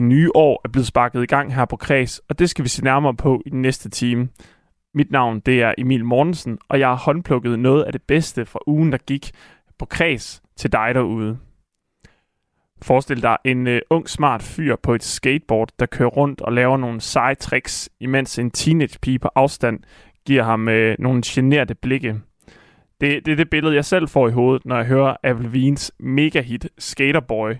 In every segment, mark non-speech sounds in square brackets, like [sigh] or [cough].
Det nye år er blevet sparket i gang her på Kreds, og det skal vi se nærmere på i den næste time. Mit navn det er Emil Mortensen, og jeg har håndplukket noget af det bedste fra ugen, der gik på Kreds til dig derude. Forestil dig en uh, ung, smart fyr på et skateboard, der kører rundt og laver nogle seje tricks, imens en teenage-pige på afstand giver ham uh, nogle generede blikke. Det, det er det billede, jeg selv får i hovedet, når jeg hører Avril mega-hit Skaterboy.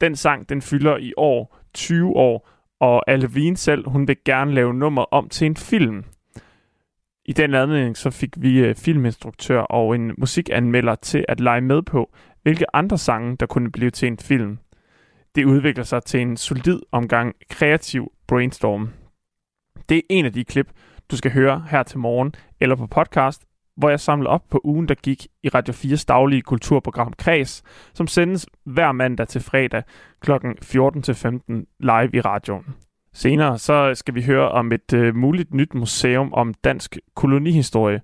Den sang, den fylder i år 20 år, og Alvin selv, hun vil gerne lave nummer om til en film. I den anledning så fik vi øh, filminstruktør og en musikanmelder til at lege med på, hvilke andre sange, der kunne blive til en film. Det udvikler sig til en solid omgang kreativ brainstorm. Det er en af de klip, du skal høre her til morgen eller på podcast, hvor jeg samler op på ugen, der gik i Radio 4's daglige kulturprogram Kreds, som sendes hver mandag til fredag kl. 14-15 live i radioen. Senere så skal vi høre om et øh, muligt nyt museum om dansk kolonihistorie.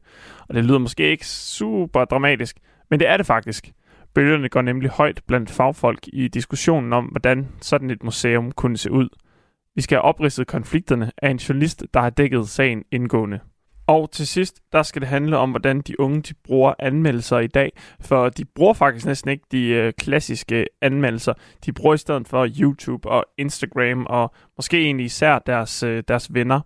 Og det lyder måske ikke super dramatisk, men det er det faktisk. Bølgerne går nemlig højt blandt fagfolk i diskussionen om, hvordan sådan et museum kunne se ud. Vi skal have opridset konflikterne af en journalist, der har dækket sagen indgående. Og til sidst, der skal det handle om, hvordan de unge de bruger anmeldelser i dag. For de bruger faktisk næsten ikke de øh, klassiske anmeldelser. De bruger i stedet for YouTube og Instagram og måske egentlig især deres, øh, deres venner.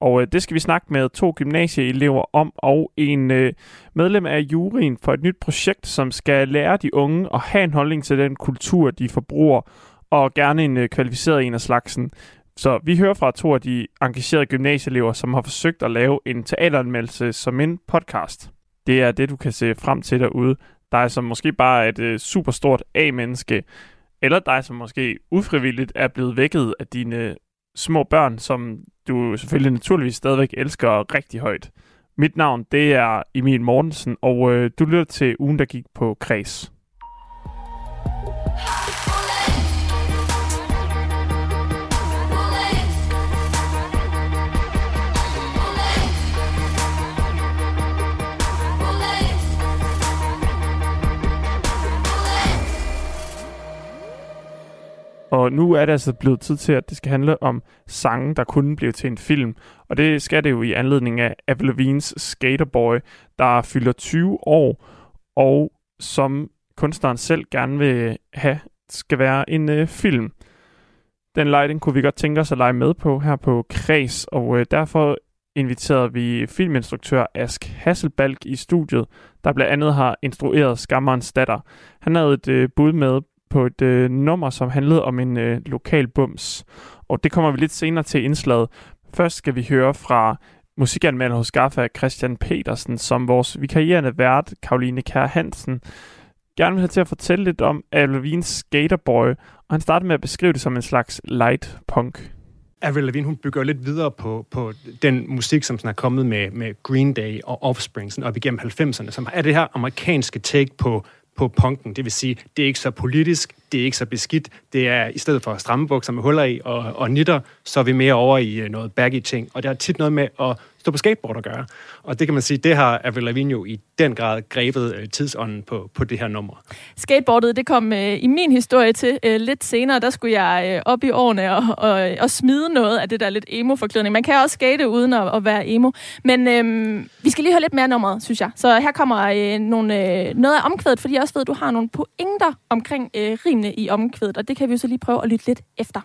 Og øh, det skal vi snakke med to gymnasieelever om, og en øh, medlem af juryen for et nyt projekt, som skal lære de unge at have en holdning til den kultur, de forbruger, og gerne en øh, kvalificeret en af slagsen. Så vi hører fra to af de engagerede gymnasieelever, som har forsøgt at lave en teateranmeldelse som en podcast. Det er det, du kan se frem til derude. Dig, som måske bare er et øh, superstort A-menneske, eller dig, som måske ufrivilligt er blevet vækket af dine øh, små børn, som du selvfølgelig naturligvis stadigvæk elsker rigtig højt. Mit navn, det er Emil Mortensen, og øh, du lytter til ugen, der gik på Kreds. Og nu er det altså blevet tid til, at det skal handle om sange, der kunne blive til en film. Og det skal det jo i anledning af Avril Lavigne's Skaterboy, der fylder 20 år, og som kunstneren selv gerne vil have, skal være en øh, film. Den leg, kunne vi godt tænke os at lege med på her på Kreds, og øh, derfor inviterede vi filminstruktør Ask Hasselbalg i studiet, der blandt andet har instrueret Skammerens datter. Han havde et øh, bud med på et øh, nummer, som handlede om en øh, lokal bums. Og det kommer vi lidt senere til indslaget. Først skal vi høre fra musikanmelder hos Gaffa, Christian Petersen, som vores vikarierende vært, Karoline Kær Hansen, gerne vil have til at fortælle lidt om Avril Skaterboy, og han startede med at beskrive det som en slags light punk. Avril Lavigne, hun bygger lidt videre på, på den musik, som sådan er kommet med, med Green Day og Offspring sådan op igennem 90'erne, som er det her amerikanske take på på punken. Det vil sige, det er ikke så politisk, det er ikke så beskidt. Det er i stedet for stramme bukser med huller i og, og nitter, så er vi mere over i øh, noget baggy ting. Og det har tit noget med at stå på skateboard at gøre. Og det kan man sige, det har Avril Lavigne jo i den grad grebet øh, tidsånden på, på det her nummer. Skateboardet, det kom øh, i min historie til øh, lidt senere. Der skulle jeg øh, op i årene og, og, øh, og smide noget af det der lidt emo-forklædning. Man kan også skate uden at, at være emo. Men øh, vi skal lige høre lidt mere nummeret, synes jeg. Så her kommer øh, nogle, øh, noget af omkvædet, fordi jeg også ved, at du har nogle pointer omkring øh, rimene i omkvædet. Og det kan vi jo så lige prøve at lytte lidt efter.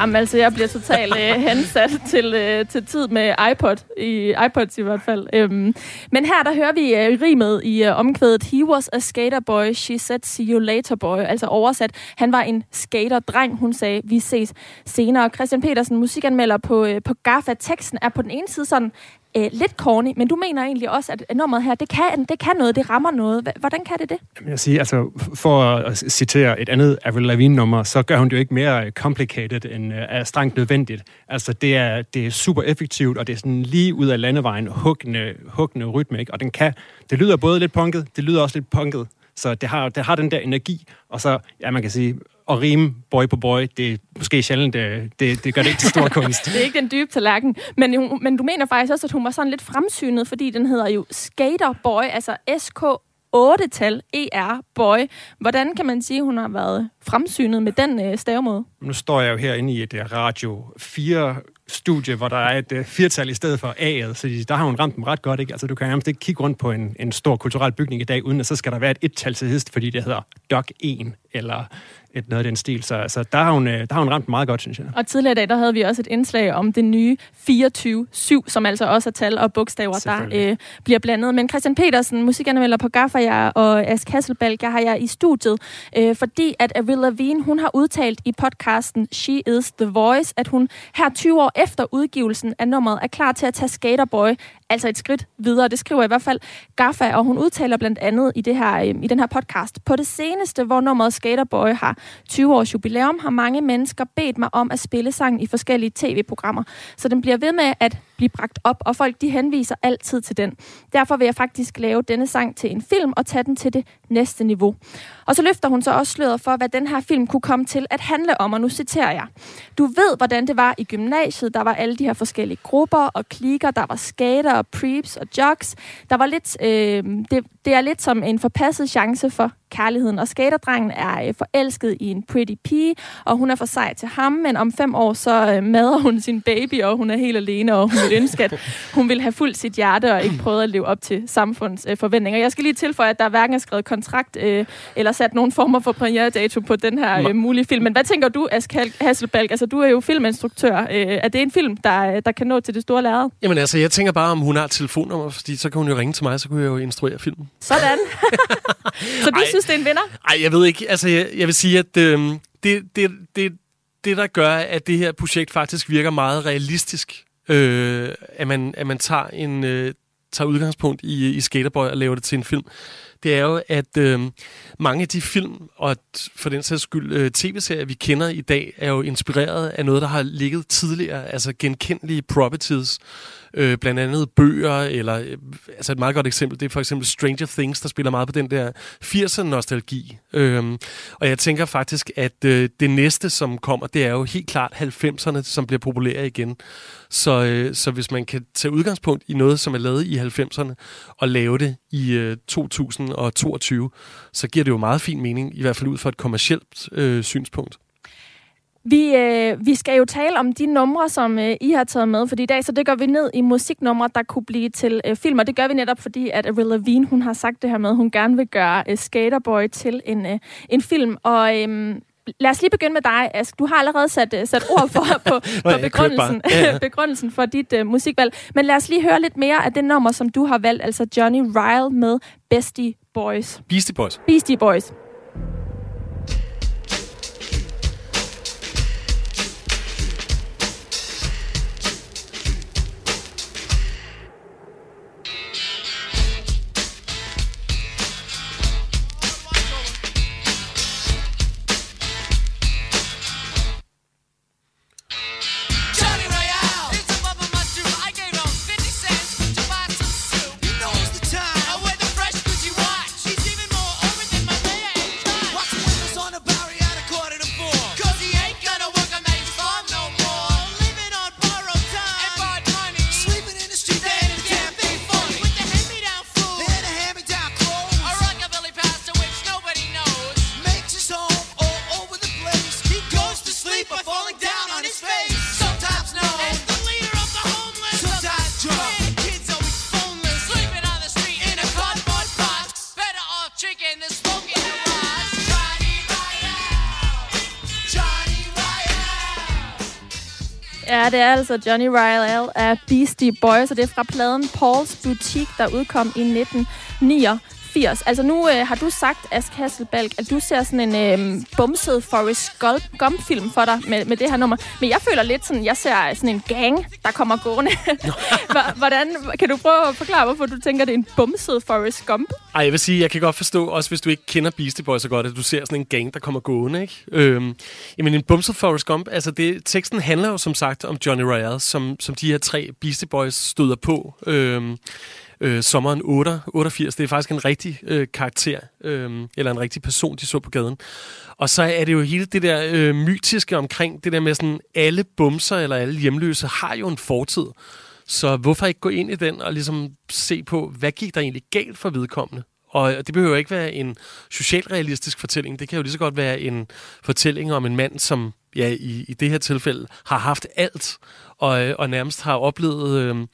Jamen, altså, jeg bliver totalt øh, [laughs] hensat til, øh, til tid med iPod, i iPods i hvert fald. Øhm, men her, der hører vi øh, rimet i øh, omkvædet He was a skater boy, she said see you later boy. Altså oversat, han var en skater-dreng, hun sagde, vi ses senere. Christian Petersen, musikanmelder på, øh, på GAFA. Teksten er på den ene side sådan øh, lidt corny, men du mener egentlig også, at nummeret her, det kan, det kan noget, det rammer noget. Hvordan kan det det? Jeg siger, altså, for at citere et andet Avril Lavigne-nummer, så gør hun det jo ikke mere øh, complicated, end uh, er strengt nødvendigt. Altså, det er, det er super effektivt, og det er sådan lige ud af landevejen, huggende, huggende rytme, ikke? Og den kan, det lyder både lidt punket, det lyder også lidt punket, så det har, det har den der energi, og så, ja, man kan sige, at rime boy på boy, det er måske sjældent, det, det, det gør det ikke til stor kunst. [laughs] det er ikke den dybe tallerken. Men, men du mener faktisk også, at hun var sådan lidt fremsynet, fordi den hedder jo Skater Boy, altså SK 8-tal ER Boy. Hvordan kan man sige, at hun har været fremsynet med den øh, stavemåde? Nu står jeg jo herinde i et uh, Radio 4 studie, hvor der er et uh, firtal i stedet for A'et, så der har hun ramt dem ret godt, ikke? Altså, du kan nærmest ikke kigge rundt på en, en stor kulturel bygning i dag, uden at så skal der være et et-tal til hist, fordi det hedder Doc 1, eller et noget af den stil. Så, så der, har hun, øh, der har hun ramt meget godt, synes jeg. Og tidligere i dag, der havde vi også et indslag om det nye 24-7, som altså også er tal og bogstaver, der øh, bliver blandet. Men Christian Petersen, musikanmelder på Gaffa, jeg, og Ask Hasselbalg, jeg har jeg i studiet, øh, fordi at Avril Lavigne, hun har udtalt i podcasten She is the Voice, at hun her 20 år efter udgivelsen af nummeret er klar til at tage Skaterboy altså et skridt videre. Det skriver i hvert fald Gaffa, og hun udtaler blandt andet i, det her, øh, i den her podcast. På det seneste, hvor nummeret Skaterboy har 20 års jubilæum, har mange mennesker bedt mig om at spille sangen i forskellige tv-programmer. Så den bliver ved med at blive bragt op, og folk de henviser altid til den. Derfor vil jeg faktisk lave denne sang til en film og tage den til det næste niveau. Og så løfter hun så også sløret for, hvad den her film kunne komme til at handle om, og nu citerer jeg. Du ved, hvordan det var i gymnasiet. Der var alle de her forskellige grupper og klikker. Der var skater og preeps og jocks. Der var lidt, øh, det, det er lidt som en forpasset chance for kærligheden. Og skaterdrengen er øh, forelsket i en pretty pige, og hun er for sej til ham, men om fem år så øh, mader hun sin baby, og hun er helt alene, og hun vil ønske, at hun vil have fuldt sit hjerte og ikke prøvet at leve op til samfundets øh, forventninger. Jeg skal lige tilføje, at der hverken er skrevet kontrakt øh, eller sat nogen former for premieredato på den her øh, mulige film. Men hvad tænker du, Ask Hasselbalg? Altså, du er jo filminstruktør. Øh, er det en film, der, der kan nå til det store lærred? Jamen altså, jeg tænker bare, om hun har et telefonnummer, fordi så kan hun jo ringe til mig, så kunne jeg jo instruere filmen. Sådan. [laughs] så du Ej. synes, det er en vinder? Nej, jeg ved ikke. Altså, jeg, jeg vil sige, at øh, det, det, det, det, der gør, at det her projekt faktisk virker meget realistisk, øh, at, man, at man tager, en, øh, tager udgangspunkt i, i Skaterboy og laver det til en film, det er jo, at øh, mange af de film, og for den sags skyld øh, tv-serier, vi kender i dag, er jo inspireret af noget, der har ligget tidligere, altså genkendelige properties, øh, blandt andet bøger, eller øh, altså et meget godt eksempel, det er for eksempel Stranger Things, der spiller meget på den der 80'er-nostalgi. Øhm, og jeg tænker faktisk, at øh, det næste, som kommer, det er jo helt klart 90'erne, som bliver populære igen. Så, øh, så hvis man kan tage udgangspunkt i noget, som er lavet i 90'erne, og lave det i øh, 2022, så giver det jo meget fin mening, i hvert fald ud fra et kommercielt øh, synspunkt. Vi, øh, vi skal jo tale om de numre, som øh, I har taget med, fordi i dag så det gør vi ned i musiknumre, der kunne blive til øh, film, og det gør vi netop fordi, at Avril Lavigne, hun har sagt det her med, at hun gerne vil gøre øh, Skaterboy til en, øh, en film, og øh, lad os lige begynde med dig, Ask. Du har allerede sat, uh, sat ord for, på, [laughs] på begrundelsen, ja, ja. [laughs] begrundelsen for dit uh, musikvalg. Men lad os lige høre lidt mere af det nummer, som du har valgt, altså Johnny Ryle med Bestie Boys. Beastie Boys. Beastie Boys. Er altså Johnny Ryle af Beastie Boys, og det er fra pladen Paul's Boutique, der udkom i 1999. 80. Altså nu øh, har du sagt, Ask Hasselbalg, at du ser sådan en øh, bumset Forrest Gump-film for dig med, med det her nummer. Men jeg føler lidt sådan, jeg ser sådan en gang, der kommer gående. [laughs] [laughs] Hvordan, kan du prøve at forklare, hvorfor du tænker, det er en bumset Forrest Gump? Ej, jeg vil sige, jeg kan godt forstå, også hvis du ikke kender Beastie Boys så godt, at du ser sådan en gang, der kommer gående, ikke? Øhm, jamen, en bumset Forrest Gump, altså det, teksten handler jo som sagt om Johnny Royale, som, som de her tre Beastie Boys støder på. Øhm, øh, sommeren 8, 88. Det er faktisk en rigtig øh, karakter, øh, eller en rigtig person, de så på gaden. Og så er det jo hele det der øh, mytiske omkring det der med sådan, alle bumser eller alle hjemløse har jo en fortid. Så hvorfor ikke gå ind i den og ligesom se på, hvad gik der egentlig galt for vedkommende? Og det behøver ikke være en socialrealistisk fortælling. Det kan jo lige så godt være en fortælling om en mand, som ja, i, i det her tilfælde har haft alt, og, og nærmest har oplevet øh,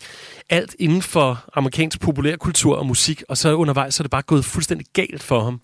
alt inden for amerikansk populærkultur og musik, og så undervejs så er det bare gået fuldstændig galt for ham.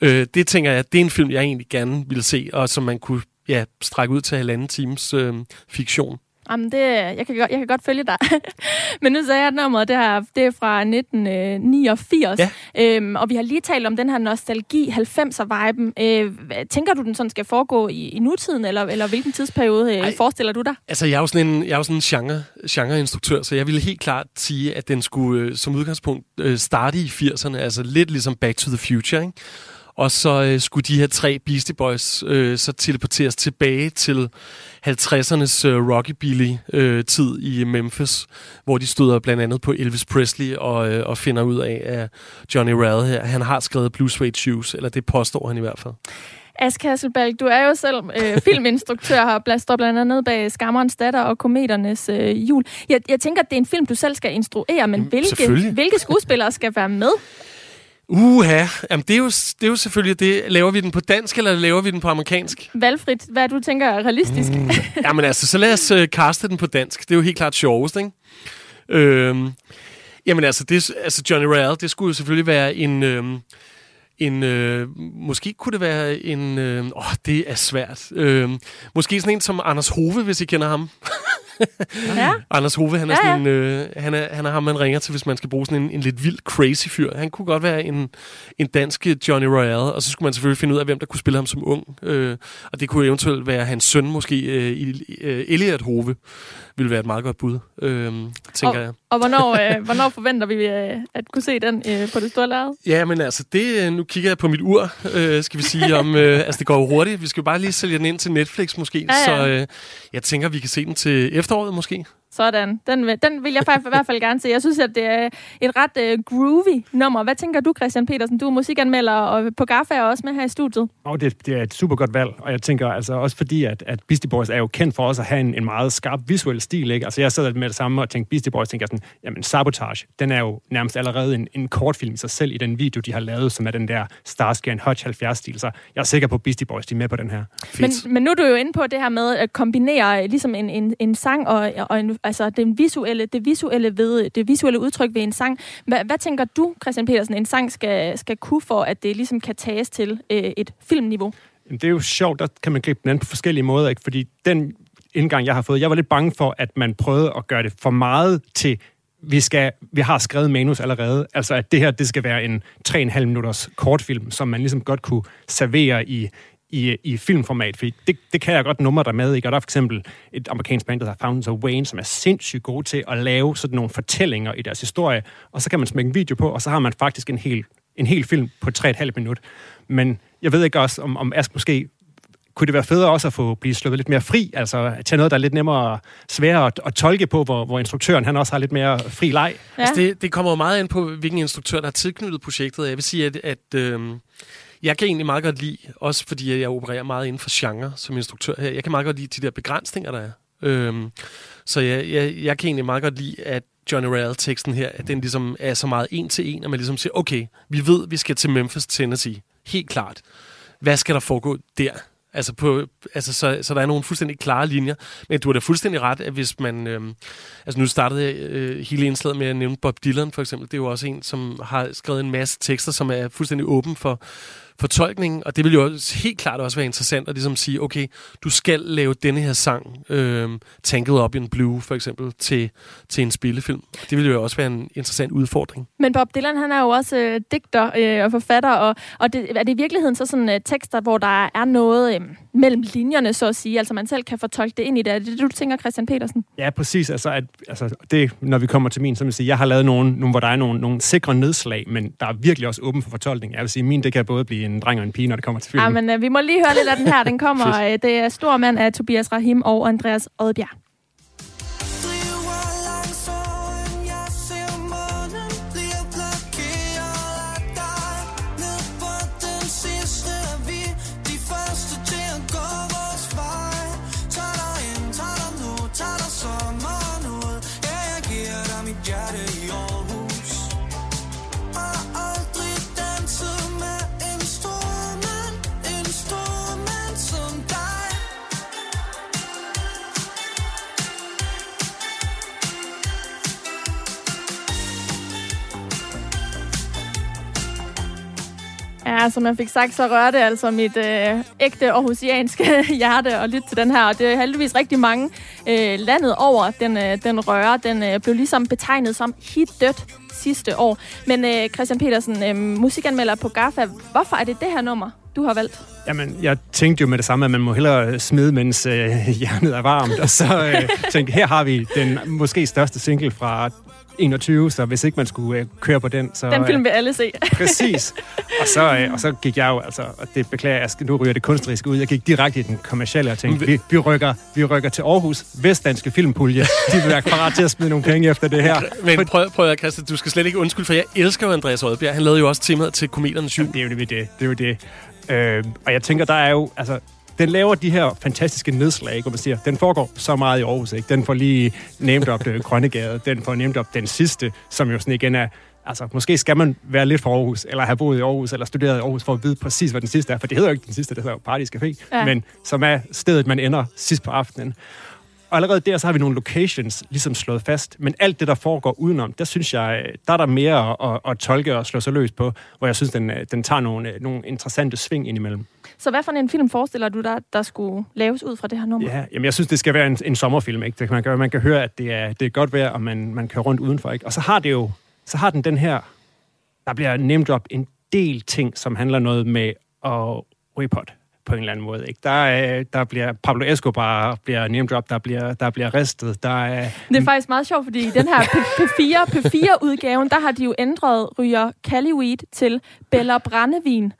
Øh, det tænker jeg, det er en film, jeg egentlig gerne ville se, og som man kunne ja, strække ud til halvanden times øh, fiktion. Jamen, det, jeg, kan godt, jeg kan godt følge dig. [laughs] Men nu sagde jeg, at nummeret det, her, det er fra 1989. Ja. Øhm, og vi har lige talt om den her nostalgi 90'er-viben. Øh, tænker du, den sådan skal foregå i, i nutiden, eller, eller hvilken tidsperiode øh, forestiller du dig? Altså, jeg er jo sådan en, jeg er jo sådan en genre, genreinstruktør, så jeg ville helt klart sige, at den skulle øh, som udgangspunkt øh, starte i 80'erne. Altså lidt ligesom Back to the Future, ikke? Og så øh, skulle de her tre Beastie Boys øh, så teleporteres tilbage til 50'ernes øh, rockabilly-tid øh, i Memphis, hvor de støder blandt andet på Elvis Presley og, øh, og finder ud af, at Johnny Rad her, han har skrevet Blue Suede Shoes, eller det påstår han i hvert fald. Ask Hasselbalg, du er jo selv øh, filminstruktør her, står blandt andet bag Skammerens Datter og Kometernes øh, Jul. Jeg, jeg tænker, at det er en film, du selv skal instruere, men hvilke, hvilke skuespillere skal være med? Uha, Jamen, det, er jo, det er jo selvfølgelig det. Laver vi den på dansk, eller laver vi den på amerikansk? Valgfrit. Hvad du tænker er realistisk? Mm. [laughs] Jamen altså, så lad os uh, kaste den på dansk. Det er jo helt klart sjovest, ikke? Øhm, jamen altså, det, altså Johnny Real, det skulle jo selvfølgelig være en... Øhm, en, øh, måske kunne det være en... Øh, åh, det er svært. Øh, måske sådan en som Anders Hove, hvis I kender ham. [laughs] ja. [laughs] Anders Hove, han er, ja, ja. sådan en, øh, han, er, han er ham, man ringer til, hvis man skal bruge sådan en, en lidt vild crazy fyr. Han kunne godt være en, en dansk Johnny Royale, og så skulle man selvfølgelig finde ud af, hvem der kunne spille ham som ung. Øh, og det kunne eventuelt være hans søn, måske øh, øh, Elliot Hove, ville være et meget godt bud, øh, tænker og, jeg. Og hvornår, øh, [laughs] hvornår forventer vi øh, at kunne se den øh, på det store lærred? Ja, men altså, det, øh, nu kigger jeg på mit ur, øh, skal vi sige, om, øh, altså det går jo hurtigt. Vi skal jo bare lige sælge den ind til Netflix måske, ja, ja. så øh, jeg tænker, vi kan se den til efteråret måske. Sådan. Den, den vil jeg faktisk i hvert fald gerne se. Jeg synes, at det er et ret uh, groovy nummer. Hvad tænker du, Christian Petersen? Du er musikanmelder og på Gaffa er også med her i studiet. Oh, det, det er et super godt valg, og jeg tænker altså også fordi, at, at Beastie Boys er jo kendt for også at have en, en meget skarp visuel stil. Ikke? Altså jeg sad med det samme og tænkte, Beastie Boys tænker sådan, jamen Sabotage, den er jo nærmest allerede en, en kortfilm i sig selv i den video, de har lavet, som er den der Starsky and Hutch 70-stil. Så jeg er sikker på, at Beastie Boys de er med på den her. Men, men nu er du jo inde på det her med at kombinere ligesom en, en, en sang og, og en, altså den visuelle det visuelle, ved, det visuelle udtryk ved en sang. Hvad, hvad tænker du, Christian Petersen, en sang skal, skal kunne for, at det ligesom kan tages til øh, et filmniveau? Det er jo sjovt, der kan man gribe den anden på forskellige måder, ikke? fordi den indgang, jeg har fået, jeg var lidt bange for, at man prøvede at gøre det for meget til vi, skal, vi har skrevet manus allerede. Altså, at det her, det skal være en 3,5 minutters kortfilm, som man ligesom godt kunne servere i, i, i filmformat, fordi det, det kan jeg godt numre der med, ikke? Og der er for eksempel et amerikansk band, der hedder Fountains of Wayne, som er sindssygt gode til at lave sådan nogle fortællinger i deres historie, og så kan man smække en video på, og så har man faktisk en hel, en hel film på 3,5 minut. Men jeg ved ikke også, om, om Ask måske kunne det være federe også at få blive sluppet lidt mere fri, altså at tage noget, der er lidt nemmere sværere at, at tolke på, hvor, hvor instruktøren han også har lidt mere fri leg. Ja. Altså det, det kommer jo meget ind på, hvilken instruktør, der har tilknyttet projektet. Jeg vil sige, at, at øh, jeg kan egentlig meget godt lide, også fordi jeg opererer meget inden for genre som instruktør her, jeg kan meget godt lide de der begrænsninger, der er. Øhm, så jeg, jeg, jeg kan egentlig meget godt lide, at Johnny Real-teksten her, at den ligesom er så meget en til en, at man ligesom siger, okay, vi ved, vi skal til Memphis, Tennessee. Helt klart. Hvad skal der foregå der? Altså, på, altså så, så der er nogle fuldstændig klare linjer. Men du har da fuldstændig ret, at hvis man... Øhm, altså nu startede jeg øh, hele indslaget med at nævne Bob Dylan, for eksempel. Det er jo også en, som har skrevet en masse tekster, som er fuldstændig åben for, fortolkningen, og det vil jo også, helt klart også være interessant at ligesom sige, okay, du skal lave denne her sang, øh, Tangled Up in Blue for eksempel, til, til en spillefilm. Det vil jo også være en interessant udfordring. Men Bob Dylan, han er jo også øh, digter øh, og forfatter, og, og det, er det i virkeligheden så sådan øh, tekster, hvor der er noget øh, mellem linjerne, så at sige, altså man selv kan fortolke det ind i det. Er det det, du tænker, Christian Petersen? Ja, præcis. Altså, at, altså det, når vi kommer til min, så vil jeg sige, jeg har lavet nogle, nogle hvor der er nogle, nogle sikre nedslag, men der er virkelig også åben for fortolkning. Jeg vil sige, min, det kan både blive en dreng og en pige, når det kommer til filmen. Ja, men øh, vi må lige høre lidt af den her. Den kommer, [laughs] øh, det er Stor Mand af Tobias Rahim og Andreas Odbjerg. Ja, som jeg fik sagt, så rørte det altså mit øh, ægte aarhusianske [laughs] hjerte at lytte til den her. Og det er heldigvis rigtig mange øh, landet over, den, øh, den røre. Den øh, blev ligesom betegnet som hit dødt sidste år. Men øh, Christian Petersen, øh, musikanmelder på GAFA, hvorfor er det det her nummer, du har valgt? Jamen, jeg tænkte jo med det samme, at man må hellere smide, mens øh, [laughs] hjernet er varmt. Og så øh, [laughs] tænkte her har vi den måske største single fra 21, så hvis ikke man skulle øh, køre på den, så... Den film øh, vil alle se. [laughs] præcis. Og så, øh, og så gik jeg jo, altså, og det beklager jeg, nu ryger det kunstneriske ud, jeg gik direkte i den kommercielle og tænkte, vi, vi, rykker, vi rykker til Aarhus, Vestdanske Filmpulje. De vil være parat til at smide nogle penge efter det her. [laughs] Men prøv, prøv at, Christian, du skal slet ikke undskylde, for jeg elsker jo Andreas Oddbjerg. Han lavede jo også temaet til Kometernes Jul. Det er jo det, det, er jo det. Øh, og jeg tænker, der er jo, altså, den laver de her fantastiske nedslag, ikke, man siger. Den foregår så meget i Aarhus, ikke? Den får lige nemt op det Grønnegade, den får nemt op den sidste, som jo sådan igen er Altså, måske skal man være lidt fra Aarhus, eller have boet i Aarhus, eller studeret i Aarhus, for at vide præcis, hvad den sidste er. For det hedder jo ikke den sidste, det hedder jo Party Café, ja. men som er stedet, man ender sidst på aftenen. Og allerede der, så har vi nogle locations ligesom slået fast. Men alt det, der foregår udenom, der synes jeg, der er der mere at, at, at tolke og slå sig løs på, hvor jeg synes, den, den tager nogle, nogle interessante sving indimellem. Så hvad for en film forestiller du dig, der skulle laves ud fra det her nummer? Ja, jamen jeg synes, det skal være en, en sommerfilm. Ikke? Det kan man, gøre. man kan høre, at det er, det er godt vejr, og man, man kører rundt udenfor. Ikke? Og så har det jo, så har den den her, der bliver nemt op en del ting, som handler noget med at ryge pot på en eller anden måde. Ikke? Der, er, der bliver Pablo Escobar bliver name drop, der bliver, der bliver ristet. Der er, det er faktisk meget sjovt, fordi i den her P4, P4-udgaven, der har de jo ændret ryger Cali til Bella Brandevin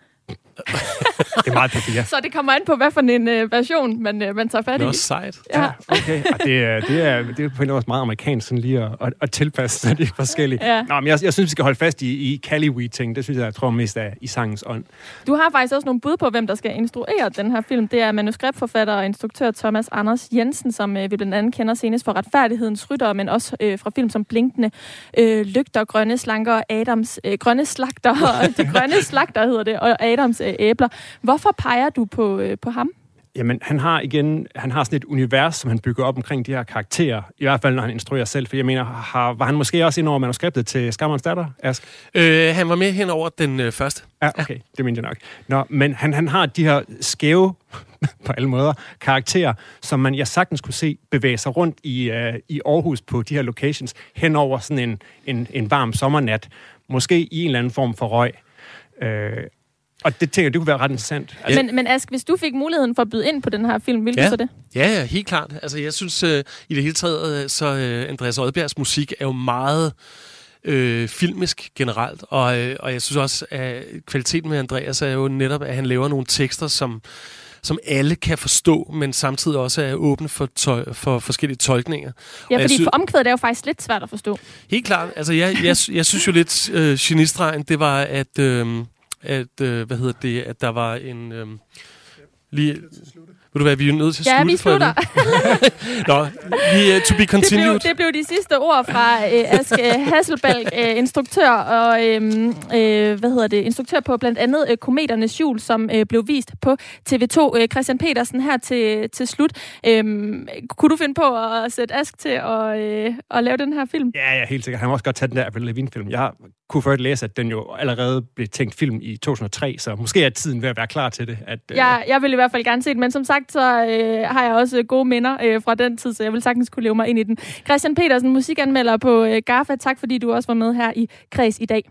[laughs] det er meget papir. Så det kommer an på, hvad for en uh, version man, uh, man tager fat i. Det er sejt. Ja, okay. Og det, er, det, er, det er på en måde meget amerikansk sådan lige at, at, at tilpasse sig de forskellige. Ja. Nå, men jeg, jeg synes, vi skal holde fast i, i Cali-Weed-ting. Det synes jeg, jeg tror mest er i sangens ånd. Du har faktisk også nogle bud på, hvem der skal instruere den her film. Det er manuskriptforfatter og instruktør Thomas Anders Jensen, som uh, vi blandt andet kender senest for Retfærdighedens Rytter, men også uh, fra film som Blinkende, uh, Lygter, Grønne Slanker og Adams, uh, Grønne Slagter, og [laughs] De Grønne Slagter hedder det, og Adams øh, æbler. Hvorfor peger du på, øh, på ham? Jamen, han har igen, han har sådan et univers, som han bygger op omkring de her karakterer. I hvert fald, når han instruerer selv. For jeg mener, har, var han måske også ind over manuskriptet til Skammerens datter, Ask? Øh, han var med hen over den øh, første. Ja, okay. Ja. Det mente jeg nok. Nå, men han, han har de her skæve, [laughs] på alle måder, karakterer, som man jeg sagtens kunne se bevæge sig rundt i, uh, i Aarhus på de her locations, hen over sådan en, en, en varm sommernat. Måske i en eller anden form for røg. Øh, og det tænker jeg, det kunne være ret interessant. Altså. Men, men Ask, hvis du fik muligheden for at byde ind på den her film, ville ja. du så det? Ja, ja, helt klart. Altså, jeg synes uh, i det hele taget, så uh, Andreas Oddbjergs musik er jo meget øh, filmisk generelt, og, øh, og jeg synes også, at kvaliteten med Andreas er jo netop, at han laver nogle tekster, som som alle kan forstå, men samtidig også er åbne for, tøj, for forskellige tolkninger. Ja, fordi sy- for omkvædet er jo faktisk lidt svært at forstå. Helt klart. Altså, jeg, jeg, jeg synes jo lidt, øh, genistregen, det var, at... Øh, at, øh, hvad hedder det, at der var en... Øh, lige, ved du hvad, vi er nødt til at ja, slutte vi slutter. [laughs] Nå, vi, uh, to be continued. Det blev, det blev de sidste ord fra uh, Ask uh, Hasselbalg, uh, instruktør og uh, uh, hvad hedder det, instruktør på blandt andet uh, Kometernes Jul, som uh, blev vist på TV2. Uh, Christian Petersen her til, til slut. Uh, kunne du finde på at sætte Ask til at, uh, at lave den her film? Ja, ja, helt sikkert. Han må også godt tage den der Avril Lavigne-film. Jeg har kunne først læse, at den jo allerede blev tænkt film i 2003, så måske er tiden ved at være klar til det. At, øh... jeg, jeg vil i hvert fald gerne se det, men som sagt, så øh, har jeg også gode minder øh, fra den tid, så jeg vil sagtens kunne leve mig ind i den. Christian Petersen, musikanmelder på øh, GAFA, tak fordi du også var med her i Kreds i dag.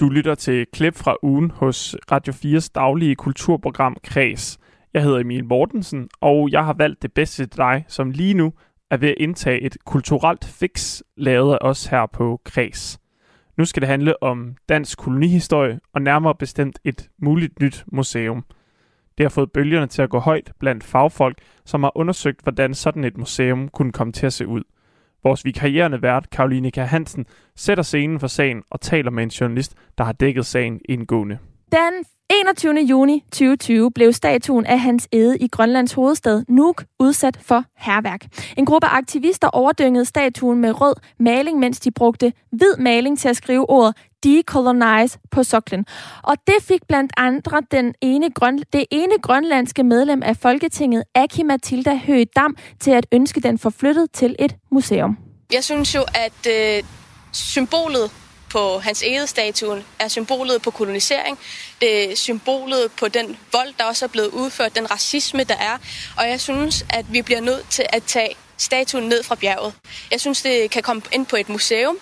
Du lytter til klip fra ugen hos Radio 4's daglige kulturprogram Kreds. Jeg hedder Emil Mortensen, og jeg har valgt det bedste til dig, som lige nu er ved at indtage et kulturelt fix, lavet af os her på Kreds. Nu skal det handle om dansk kolonihistorie, og nærmere bestemt et muligt nyt museum. Det har fået bølgerne til at gå højt blandt fagfolk, som har undersøgt, hvordan sådan et museum kunne komme til at se ud – Vores vikarierende vært, Karoline K. Hansen, sætter scenen for sagen og taler med en journalist, der har dækket sagen indgående. Den 21. juni 2020 blev statuen af Hans Ede i Grønlands hovedstad Nuuk udsat for herværk. En gruppe aktivister overdyngede statuen med rød maling, mens de brugte hvid maling til at skrive ordet decolonize på soklen. Og det fik blandt andre den ene grøn, det ene grønlandske medlem af Folketinget, Aki Matilda Høgh Dam, til at ønske den forflyttet til et museum. Jeg synes jo, at øh, symbolet på hans statuen er symbolet på kolonisering. Det er symbolet på den vold, der også er blevet udført, den racisme, der er. Og jeg synes, at vi bliver nødt til at tage statuen ned fra bjerget. Jeg synes, det kan komme ind på et museum.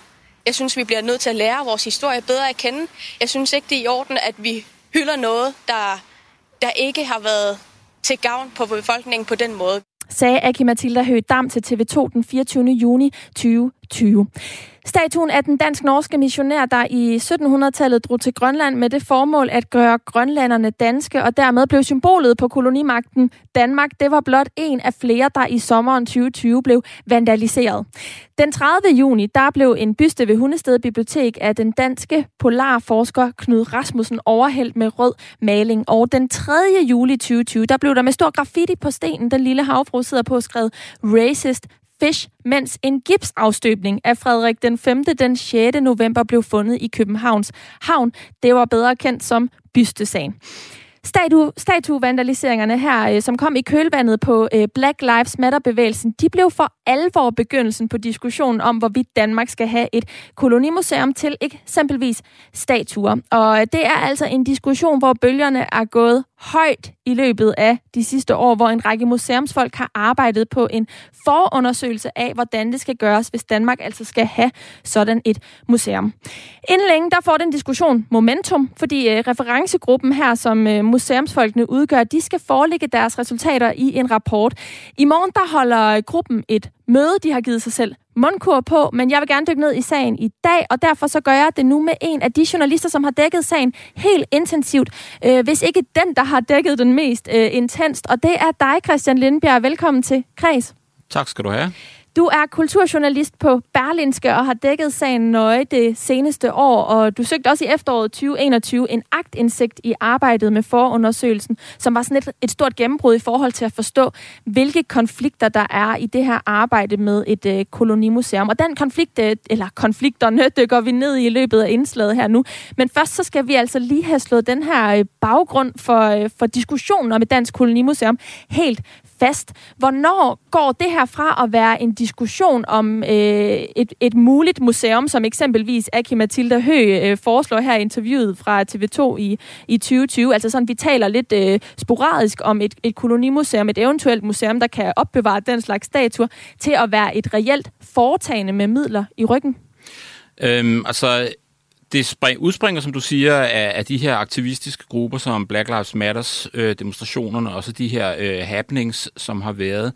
Jeg synes, vi bliver nødt til at lære vores historie bedre at kende. Jeg synes ikke, det er i orden, at vi hylder noget, der, der ikke har været til gavn på befolkningen på den måde sagde Aki Mathilda Høgh Dam til TV2 den 24. juni 2020. Statuen er den dansk-norske missionær, der i 1700-tallet drog til Grønland med det formål at gøre grønlanderne danske, og dermed blev symbolet på kolonimagten Danmark. Det var blot en af flere, der i sommeren 2020 blev vandaliseret. Den 30. juni, der blev en byste ved Hundested Bibliotek af den danske polarforsker Knud Rasmussen overhældt med rød maling. Og den 3. juli 2020, der blev der med stor graffiti på stenen, den lille havfru sidder på skrevet Racist Fish, mens en gipsafstøbning af Frederik den 5. den 6. november blev fundet i Københavns Havn. Det var bedre kendt som bystesagen. Statu, statuevandaliseringerne her, øh, som kom i kølvandet på øh, Black Lives Matter-bevægelsen, de blev for alvor begyndelsen på diskussionen om, hvorvidt Danmark skal have et kolonimuseum til eksempelvis statuer. Og det er altså en diskussion, hvor bølgerne er gået højt i løbet af de sidste år, hvor en række museumsfolk har arbejdet på en forundersøgelse af, hvordan det skal gøres, hvis Danmark altså skal have sådan et museum. Inden længe, der får den diskussion momentum, fordi øh, referencegruppen her, som øh, museumsfolkene udgør, de skal forelægge deres resultater i en rapport. I morgen, der holder øh, gruppen et møde, de har givet sig selv mundkur på, men jeg vil gerne dykke ned i sagen i dag, og derfor så gør jeg det nu med en af de journalister, som har dækket sagen helt intensivt, øh, hvis ikke den, der har dækket den mest øh, intenst, og det er dig, Christian Lindbjerg. Velkommen til Kreds. Tak skal du have. Du er kulturjournalist på Berlinske og har dækket sagen nøje det seneste år, og du søgte også i efteråret 2021 en agtindsigt i arbejdet med forundersøgelsen, som var sådan et, et stort gennembrud i forhold til at forstå, hvilke konflikter der er i det her arbejde med et øh, kolonimuseum. Og den konflikt, øh, eller konflikterne, [laughs] dykker vi ned i i løbet af indslaget her nu. Men først så skal vi altså lige have slået den her øh, baggrund for, øh, for diskussionen om et dansk kolonimuseum helt fast. Hvornår går det her fra at være en diskussion om øh, et, et muligt museum, som eksempelvis Aki Mathilda Hø øh, foreslår her i interviewet fra TV2 i, i 2020, altså sådan, vi taler lidt øh, sporadisk om et, et kolonimuseum, et eventuelt museum, der kan opbevare den slags statuer, til at være et reelt foretagende med midler i ryggen? Øhm, altså, det spring, udspringer, som du siger, af, af de her aktivistiske grupper, som Black Lives Matters øh, demonstrationerne, og så de her øh, happenings, som har været.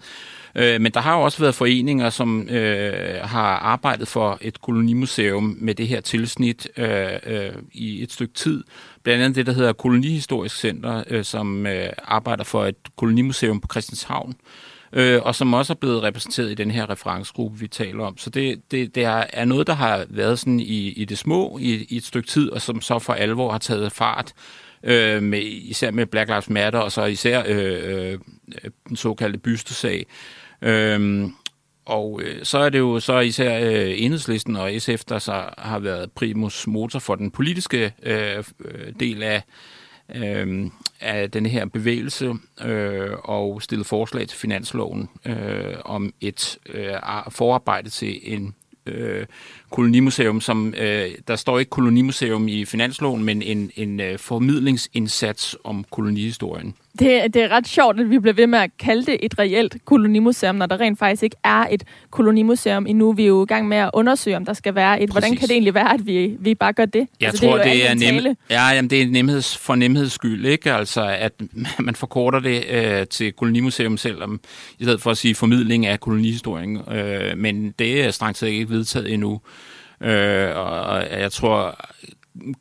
Øh, men der har jo også været foreninger, som øh, har arbejdet for et kolonimuseum med det her tilsnit øh, øh, i et stykke tid. Blandt andet det, der hedder Kolonihistorisk Center, øh, som øh, arbejder for et kolonimuseum på Christianshavn øh, øh, og som også er blevet repræsenteret i den her referencegruppe, vi taler om. Så det, det, det er noget, der har været sådan i, i det små i, i et stykke tid, og som så for alvor har taget fart, øh, med, især med Black Lives Matter, og så især øh, øh, den såkaldte bystesag. Øh, og øh, så er det jo så især øh, enhedslisten og SF, der så har været primus motor for den politiske øh, øh del af, øh, af den her bevægelse øh, og stillet forslag til finansloven øh, om et øh, forarbejde til en øh, kolonimuseum, som øh, der står ikke kolonimuseum i finansloven, men en, en øh, formidlingsindsats om kolonihistorien. Det, det er ret sjovt, at vi bliver ved med at kalde det et reelt kolonimuseum, når der rent faktisk ikke er et kolonimuseum endnu. Vi er jo i gang med at undersøge, om der skal være et. Præcis. Hvordan kan det egentlig være, at vi, vi bare gør det? Jeg altså, tror, det er, det er, nem, ja, jamen, det er nemheds, for nemheds skyld, ikke? Altså, at [laughs] man forkorter det øh, til kolonimuseum, selvom i stedet for at sige formidling af kolonihistorien. Øh, men det er strengt taget ikke vedtaget endnu. Øh, og jeg tror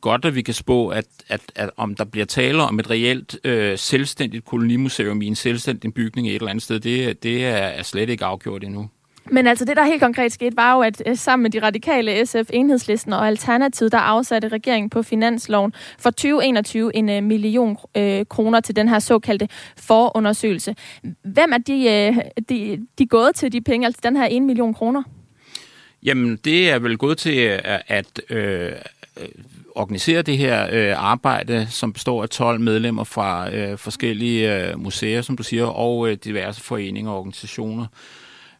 godt, at vi kan spå, at, at, at om der bliver tale om et reelt øh, selvstændigt kolonimuseum i en selvstændig bygning et eller andet sted, det, det er, er slet ikke afgjort endnu. Men altså det, der helt konkret skete, var jo, at øh, sammen med de radikale SF, Enhedslisten og Alternativet, der afsatte regeringen på finansloven for 2021 en øh, million øh, kroner til den her såkaldte forundersøgelse. Hvem er de, øh, de, de gået til, de penge, altså den her 1 million kroner? Jamen, det er vel gået til øh, at, at øh, organisere det her øh, arbejde, som består af 12 medlemmer fra øh, forskellige øh, museer, som du siger, og øh, diverse foreninger og organisationer.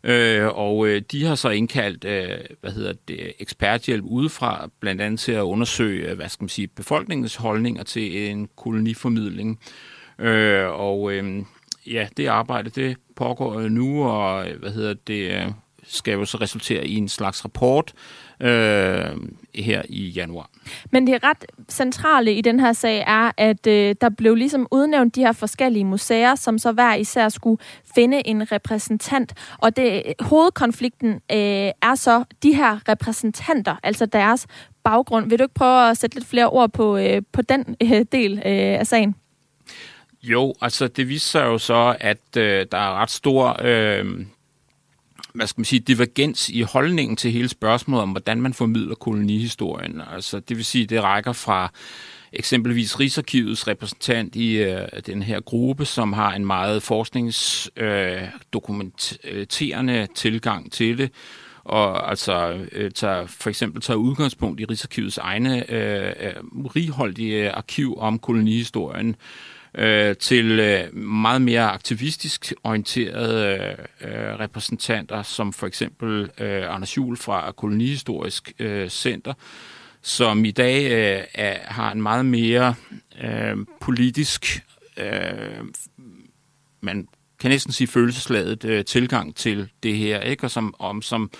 Øh, og øh, de har så indkaldt øh, hvad hedder det, eksperthjælp udefra, blandt andet til at undersøge øh, hvad skal man sige, befolkningens holdninger til en koloniformidling. Øh, og øh, ja, det arbejde det pågår nu, og hvad hedder det, skal jo så resultere i en slags rapport øh, her i januar. Men det ret centrale i den her sag er, at øh, der blev ligesom udnævnt de her forskellige museer, som så hver især skulle finde en repræsentant. Og det, hovedkonflikten øh, er så de her repræsentanter, altså deres baggrund. Vil du ikke prøve at sætte lidt flere ord på, øh, på den øh, del øh, af sagen? Jo, altså det viser sig jo så, at øh, der er ret stor øh, hvad skal man sige, divergens i holdningen til hele spørgsmålet om, hvordan man formidler kolonihistorien. Altså, det vil sige, det rækker fra eksempelvis Rigsarkivets repræsentant i øh, den her gruppe, som har en meget forskningsdokumenterende øh, tilgang til det, og altså øh, tager, for eksempel tager udgangspunkt i Rigsarkivets egne øh, øh righoldige øh, arkiv om kolonihistorien, øh, Øh, til øh, meget mere aktivistisk orienterede øh, repræsentanter, som for eksempel øh, Anders Juhl fra Kolonihistorisk øh, Center, som i dag øh, er, har en meget mere øh, politisk, øh, man kan næsten sige følelsesladet øh, tilgang til det her, ikke? og som, om, som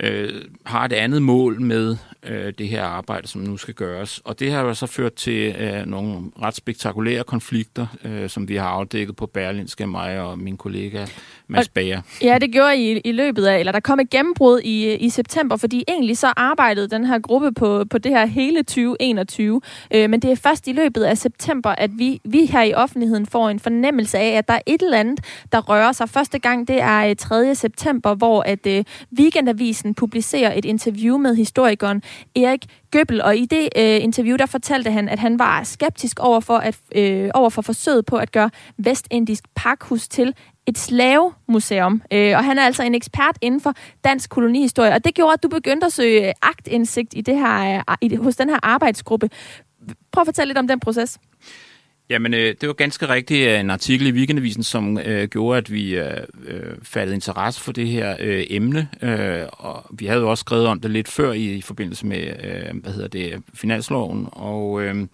øh, har et andet mål med øh, det her arbejde, som nu skal gøres. Og det har jo så ført til øh, nogle ret spektakulære konflikter, øh, som vi har afdækket på Berlinske, mig og min kollega Mads Bager. Ja, det gjorde I i løbet af, eller der kom et gennembrud i, i september, fordi egentlig så arbejdede den her gruppe på, på det her hele 2021. Øh, men det er først i løbet af september, at vi, vi her i offentligheden får en fornemmelse af, at der er et eller andet, der rører sig. Første gang, det er 3. Øh, september, hvor at øh, Weekendavisen publicerer et interview med historikeren Erik Gøbel, og i det øh, interview, der fortalte han, at han var skeptisk over for, at, øh, over for forsøget på at gøre Vestindisk Pakhus til et slavemuseum. Øh, og han er altså en ekspert inden for dansk kolonihistorie, og det gjorde, at du begyndte at søge agtindsigt i det her, øh, i, hos den her arbejdsgruppe. Prøv at fortælle lidt om den proces. Jamen, øh, det var ganske rigtigt øh, en artikel i Weekendavisen, som øh, gjorde, at vi øh, øh, fattede interesse for det her øh, emne. Øh, og vi havde jo også skrevet om det lidt før i, i forbindelse med, øh, hvad hedder det, finansloven. Og øh,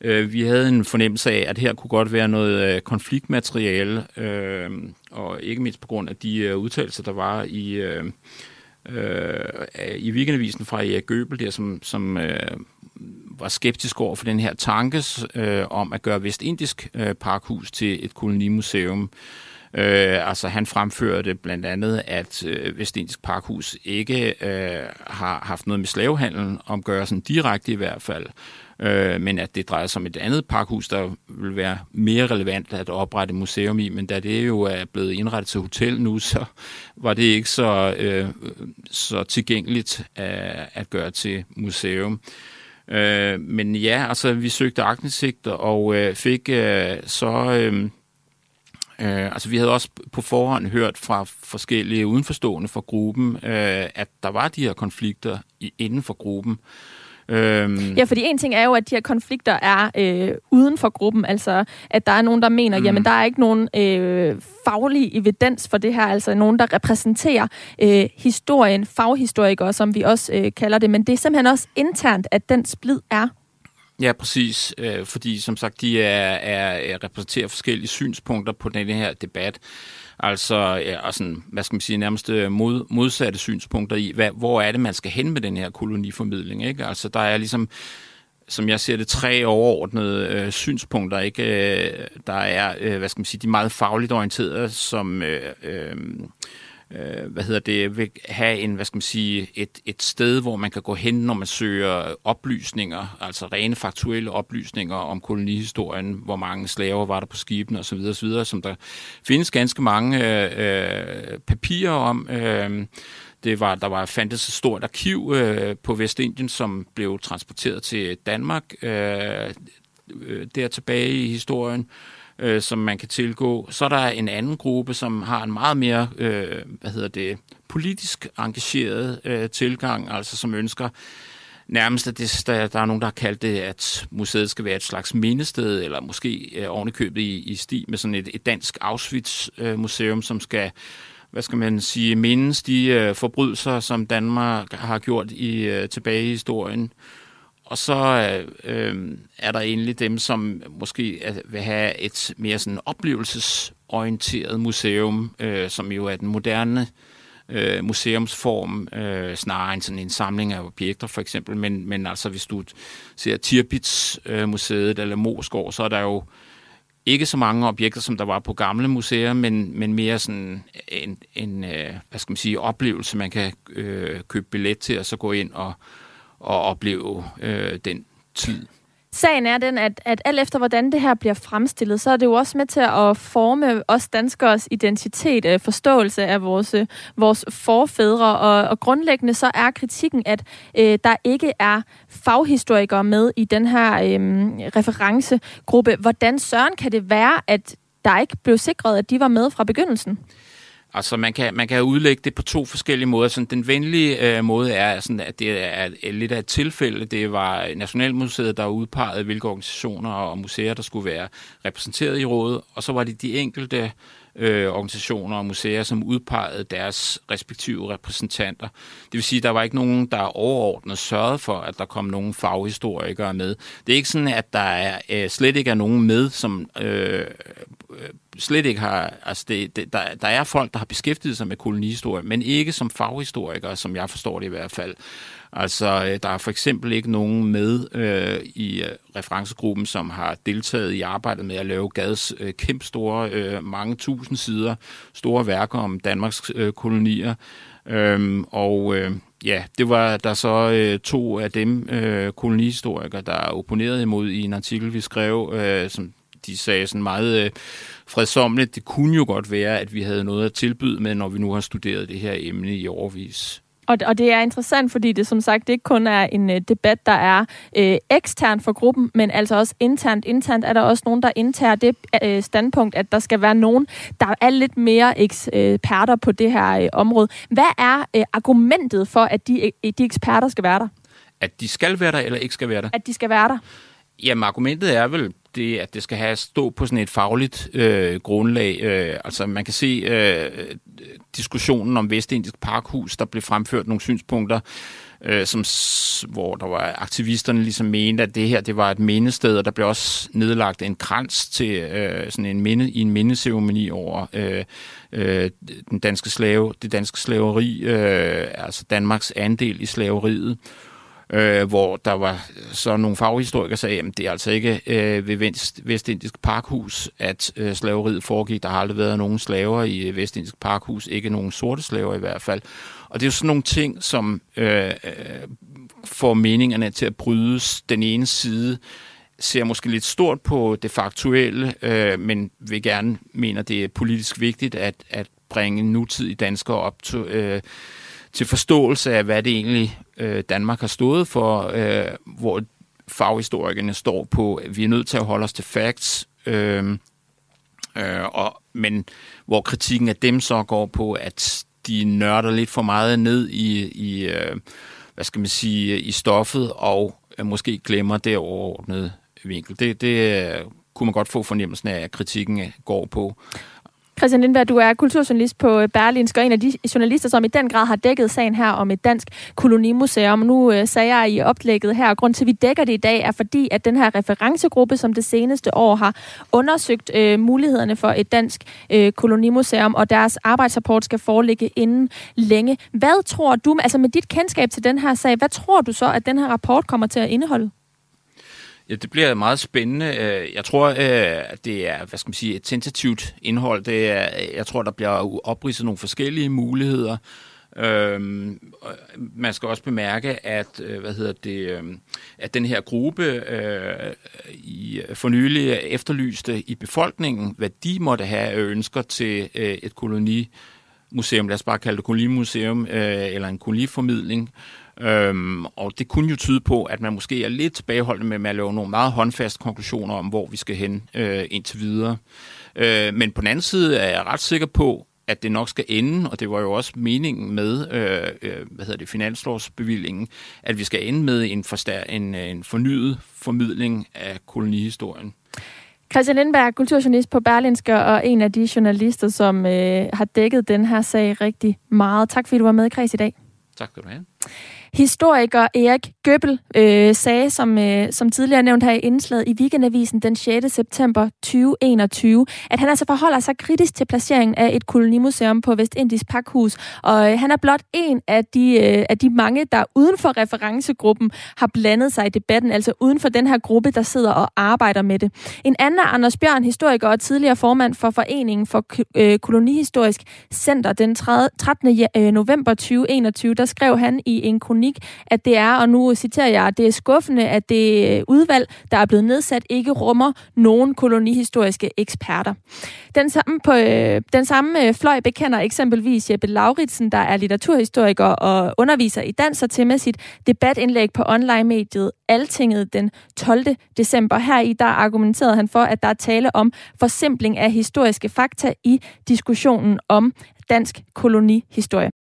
øh, vi havde en fornemmelse af, at her kunne godt være noget øh, konfliktmateriale, øh, og ikke mindst på grund af de øh, udtalelser, der var i... Øh, øh, i weekendavisen fra Erik Gøbel, der, som, som øh, var skeptisk over for den her tanke øh, om at gøre Vestindisk øh, Parkhus til et kolonimuseum. Øh, altså han fremførte blandt andet, at øh, Vestindisk Parkhus ikke øh, har haft noget med slavehandlen om gøre sådan direkte i hvert fald, øh, men at det drejer sig om et andet parkhus, der vil være mere relevant at oprette museum i, men da det jo er blevet indrettet til hotel nu, så var det ikke så, øh, så tilgængeligt at, at gøre til museum. Øh, Øh, men ja, altså vi søgte agtindsigt og øh, fik øh, så... Øh, Øh, altså vi havde også på forhånd hørt fra forskellige udenforstående fra gruppen, øh, at der var de her konflikter i, inden for gruppen. Øhm. Ja, fordi en ting er jo, at de her konflikter er øh, uden for gruppen, altså at der er nogen, der mener, mm. jamen der er ikke nogen øh, faglig evidens for det her, altså nogen, der repræsenterer øh, historien, faghistorikere, som vi også øh, kalder det, men det er simpelthen også internt, at den splid er. Ja, præcis, øh, fordi som sagt, de er, er, er repræsenterer forskellige synspunkter på den her debat. Altså, ja, og sådan, hvad skal man sige, nærmest øh, mod, modsatte synspunkter i, hvad, hvor er det, man skal hen med den her koloniformidling, ikke? Altså, der er ligesom, som jeg ser det, tre overordnede øh, synspunkter, ikke? Øh, der er, øh, hvad skal man sige, de meget fagligt orienterede, som... Øh, øh, øh, hvad hedder det, vil have en, hvad skal man sige, et, et sted, hvor man kan gå hen, når man søger oplysninger, altså rene faktuelle oplysninger om kolonihistorien, hvor mange slaver var der på skibene osv., osv., som der findes ganske mange øh, papirer om. Øh, det var, der var fandtes et stort arkiv øh, på Vestindien, som blev transporteret til Danmark øh, øh der tilbage i historien øh, Øh, som man kan tilgå. Så er der en anden gruppe, som har en meget mere, øh, hvad hedder det, politisk engageret øh, tilgang, altså som ønsker nærmest, at det, der, der er nogen, der har kaldt det, at museet skal være et slags mindested, eller måske øh, ovenikøbet i, i sti med sådan et, et dansk Auschwitz-museum, øh, som skal hvad skal man sige, mindes de øh, forbrydelser, som Danmark har gjort i øh, tilbage i historien. Og så øh, øh, er der egentlig dem, som måske vil have et mere sådan oplevelsesorienteret museum, øh, som jo er den moderne øh, museumsform, øh, snarere end sådan en samling af objekter for eksempel. Men, men altså hvis du ser Tirpitz øh, museet eller Moskov, så er der jo ikke så mange objekter, som der var på gamle museer, men, men mere sådan en, en øh, hvad skal man sige, oplevelse, man kan øh, købe billet til, og så gå ind og, og opleve øh, den tid. Sagen er den, at, at alt efter hvordan det her bliver fremstillet, så er det jo også med til at forme os danskers identitet, øh, forståelse af vores, øh, vores forfædre, og, og grundlæggende så er kritikken, at øh, der ikke er faghistorikere med i den her øh, referencegruppe. Hvordan søren kan det være, at der ikke blev sikret, at de var med fra begyndelsen? Altså, man kan, man kan udlægge det på to forskellige måder. Sådan, den venlige øh, måde er, sådan, at det er lidt af et tilfælde. Det var Nationalmuseet, der udpegede, hvilke organisationer og museer, der skulle være repræsenteret i rådet. Og så var det de enkelte øh, organisationer og museer, som udpegede deres respektive repræsentanter. Det vil sige, at der var ikke nogen, der overordnet sørgede for, at der kom nogen faghistorikere med. Det er ikke sådan, at der er, øh, slet ikke er nogen med, som øh, slet ikke har... Altså det, det, der, der er folk, der har beskæftiget sig med kolonihistorie, men ikke som faghistorikere, som jeg forstår det i hvert fald. Altså, øh, der er for eksempel ikke nogen med øh, i øh, referencegruppen, som har deltaget i arbejdet med at lave Gads øh, kæmpe store, øh, mange tusind sider, store værker om Danmarks øh, kolonier. Øhm, og øh, ja, det var der så øh, to af dem øh, kolonihistorikere, der opponerede imod i en artikel, vi skrev, øh, som de sagde sådan meget øh, fredsomligt, det kunne jo godt være, at vi havde noget at tilbyde med, når vi nu har studeret det her emne i overvis. Og, og det er interessant, fordi det som sagt ikke kun er en uh, debat, der er uh, ekstern for gruppen, men altså også internt. Internt er der også nogen, der indtager det uh, standpunkt, at der skal være nogen, der er lidt mere eksperter på det her uh, område. Hvad er uh, argumentet for, at de, de eksperter skal være der? At de skal være der, eller ikke skal være der? At de skal være der. Jamen, argumentet er vel det, at det skal have stå på sådan et fagligt øh, grundlag. Øh, altså man kan se øh, diskussionen om Vestindisk Parkhus, der blev fremført nogle synspunkter, øh, som, hvor der var aktivisterne ligesom mente, at det her det var et mindested, og der blev også nedlagt en krans til øh, sådan en minde, i en mindeceremoni over øh, øh, den danske slave, det danske slaveri, øh, altså Danmarks andel i slaveriet øh, Øh, hvor der var så nogle faghistorikere, der sagde, at det er altså ikke øh, ved Vest, Vestindisk Parkhus, at øh, slaveriet foregik. Der har aldrig været nogen slaver i øh, Vestindisk Parkhus, ikke nogen sorte slaver i hvert fald. Og det er jo sådan nogle ting, som øh, øh, får meningerne til at brydes. Den ene side ser måske lidt stort på det faktuelle, øh, men vil gerne mene, at det er politisk vigtigt at, at bringe nutidige danskere op til, øh, til forståelse af, hvad det egentlig øh, Danmark har stået for, øh, hvor faghistorikerne står på, at vi er nødt til at holde os til facts, øh, øh, og, men hvor kritikken af dem så går på, at de nørder lidt for meget ned i, i øh, hvad skal man sige, i stoffet, og øh, måske glemmer det overordnede vinkel. Det, det øh, kunne man godt få fornemmelsen af, at kritikken øh, går på. Christian Lindberg, du er kulturjournalist på øh, Berlinsk, og en af de journalister, som i den grad har dækket sagen her om et dansk kolonimuseum. Nu øh, sagde jeg i oplægget her, og grund til, at vi dækker det i dag, er fordi, at den her referencegruppe, som det seneste år har undersøgt øh, mulighederne for et dansk øh, kolonimuseum, og deres arbejdsrapport skal foreligge inden længe. Hvad tror du, altså med dit kendskab til den her sag, hvad tror du så, at den her rapport kommer til at indeholde? Ja, det bliver meget spændende. Øh, jeg tror, øh, det er hvad skal man sige, et tentativt indhold. Det er, øh, jeg tror, der bliver opridset nogle forskellige muligheder. Øhm, man skal også bemærke, at hvad hedder det, øhm, at den her gruppe øh, i for nylig efterlyste i befolkningen, hvad de måtte have ønsker til øh, et kolonimuseum, lad os bare kalde det kolonimuseum, øh, eller en koloniformidling. Øhm, og det kunne jo tyde på, at man måske er lidt tilbageholdende med, med at lave nogle meget håndfaste konklusioner om, hvor vi skal hen øh, indtil videre. Øh, men på den anden side er jeg ret sikker på, at det nok skal ende, og det var jo også meningen med øh, øh, hvad hedder det, finanslovsbevillingen, at vi skal ende med en, forstær- en, en fornyet formidling af kolonihistorien. Christian Lindberg, kulturjournalist på Berlinske, og en af de journalister, som øh, har dækket den her sag rigtig meget. Tak fordi du var med i Kreds i dag. Tak skal du have. Historiker Erik Gøbel øh, sagde, som, øh, som tidligere nævnt her i indslaget i Weekendavisen den 6. september 2021, at han altså forholder sig kritisk til placeringen af et kolonimuseum på Vestindisk Pakhus. Og øh, han er blot en af de, øh, af de mange, der uden for referencegruppen har blandet sig i debatten, altså uden for den her gruppe, der sidder og arbejder med det. En anden er Anders Bjørn, historiker og tidligere formand for Foreningen for øh, Kolonihistorisk Center den 13. Øh, november 2021, der skrev han i i en kronik at det er, og nu citerer jeg, at det er skuffende, at det øh, udvalg, der er blevet nedsat, ikke rummer nogen kolonihistoriske eksperter. Den samme, på, øh, den samme øh, fløj bekender eksempelvis Jeppe Lauritsen, der er litteraturhistoriker og underviser i dans og til med sit debatindlæg på online-mediet Altinget den 12. december. Her i der argumenterede han for, at der er tale om forsimpling af historiske fakta i diskussionen om dansk kolonihistorie.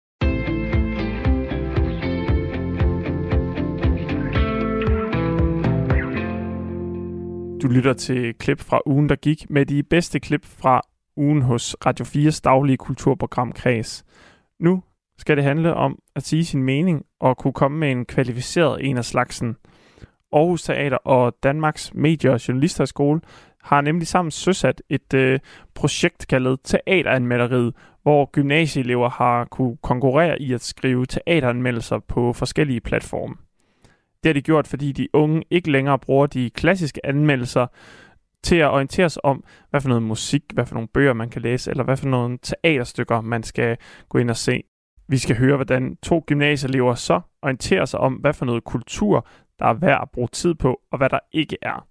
Du lytter til klip fra ugen, der gik med de bedste klip fra ugen hos Radio 4's daglige kulturprogram Kreds. Nu skal det handle om at sige sin mening og kunne komme med en kvalificeret en af slagsen. Aarhus Teater og Danmarks Medie- og Journalisterskole har nemlig sammen søsat et øh, projekt kaldet Teateranmelderiet, hvor gymnasieelever har kunne konkurrere i at skrive teateranmeldelser på forskellige platforme. Det har de gjort, fordi de unge ikke længere bruger de klassiske anmeldelser til at orientere sig om, hvad for noget musik, hvad for nogle bøger man kan læse, eller hvad for nogle teaterstykker man skal gå ind og se. Vi skal høre, hvordan to gymnasieelever så orienterer sig om, hvad for noget kultur, der er værd at bruge tid på, og hvad der ikke er.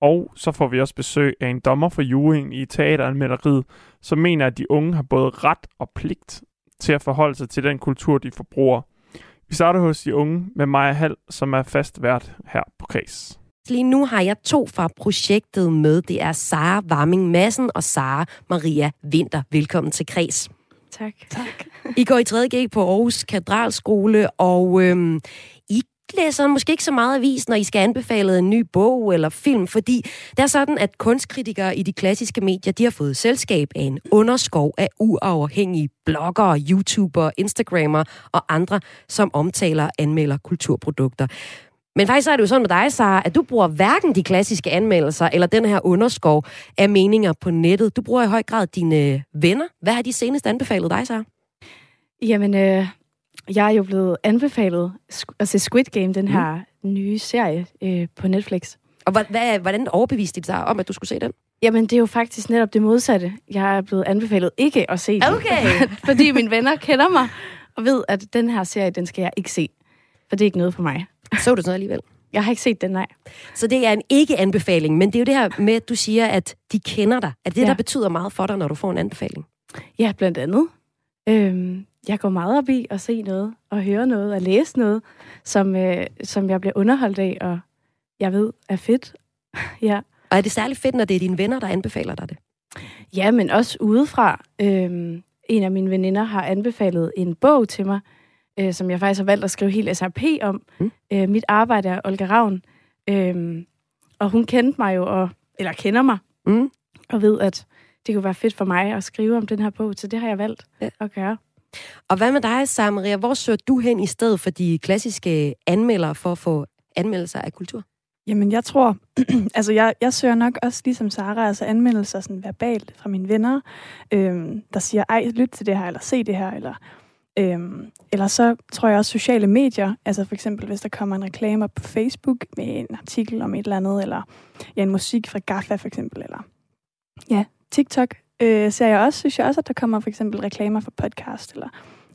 Og så får vi også besøg af en dommer for juryen i teateranmelderiet, som mener, at de unge har både ret og pligt til at forholde sig til den kultur, de forbruger. Vi starter hos de unge med Maja Hall, som er fast vært her på Kreds. Lige nu har jeg to fra projektet med. Det er Sara Warming Madsen og Sara Maria Vinter. Velkommen til Kreds. Tak. tak. I går i 3.G på Aarhus Katedralskole, og øhm, læser måske ikke så meget avis, når I skal anbefale en ny bog eller film, fordi det er sådan, at kunstkritikere i de klassiske medier, de har fået selskab af en underskov af uafhængige bloggere, YouTubere, Instagrammer og andre, som omtaler og anmelder kulturprodukter. Men faktisk så er det jo sådan med dig, Sara, at du bruger hverken de klassiske anmeldelser eller den her underskov af meninger på nettet. Du bruger i høj grad dine venner. Hvad har de senest anbefalet dig, Sara? Jamen, øh, jeg er jo blevet anbefalet at se Squid Game, den her mm. nye serie øh, på Netflix. Og hvad, hvordan overbeviste de dig om, at du skulle se den? Jamen, det er jo faktisk netop det modsatte. Jeg er blevet anbefalet ikke at se den. Okay. [laughs] fordi mine venner kender mig og ved, at den her serie, den skal jeg ikke se. For det er ikke noget for mig. Så du så alligevel? Jeg har ikke set den, nej. Så det er en ikke-anbefaling, men det er jo det her med, at du siger, at de kender dig. Er det det, ja. der betyder meget for dig, når du får en anbefaling? Ja, blandt andet. Øhm, jeg går meget op i at se noget, og høre noget, og læse noget, som, øh, som jeg bliver underholdt af, og jeg ved er fedt. [laughs] ja. Og er det særligt fedt, når det er dine venner, der anbefaler dig det? Ja, men også udefra. Øhm, en af mine veninder har anbefalet en bog til mig, øh, som jeg faktisk har valgt at skrive helt SRP om. Mm. Øh, mit arbejde er Olga Ravn, øh, og hun kendte mig jo, og, eller kender mig, Mm. og ved, at det kunne være fedt for mig at skrive om den her bog, så det har jeg valgt Ja. at gøre. Og hvad med dig, Samaria? Hvor søger du hen i stedet for de klassiske anmeldere for at få anmeldelser af kultur? Jamen, jeg tror, [clears throat] altså jeg, jeg søger nok også ligesom Sara, altså anmeldelser sådan verbalt fra mine venner, øhm, der siger, ej, lyt til det her, eller se det her, eller, øhm, eller så tror jeg også sociale medier, altså for eksempel, hvis der kommer en reklame op på Facebook med en artikel om et eller andet, eller ja, en musik fra Gaffa for eksempel, eller ja, TikTok øh, ser jeg også, synes jeg også, at der kommer for eksempel reklamer for podcast, eller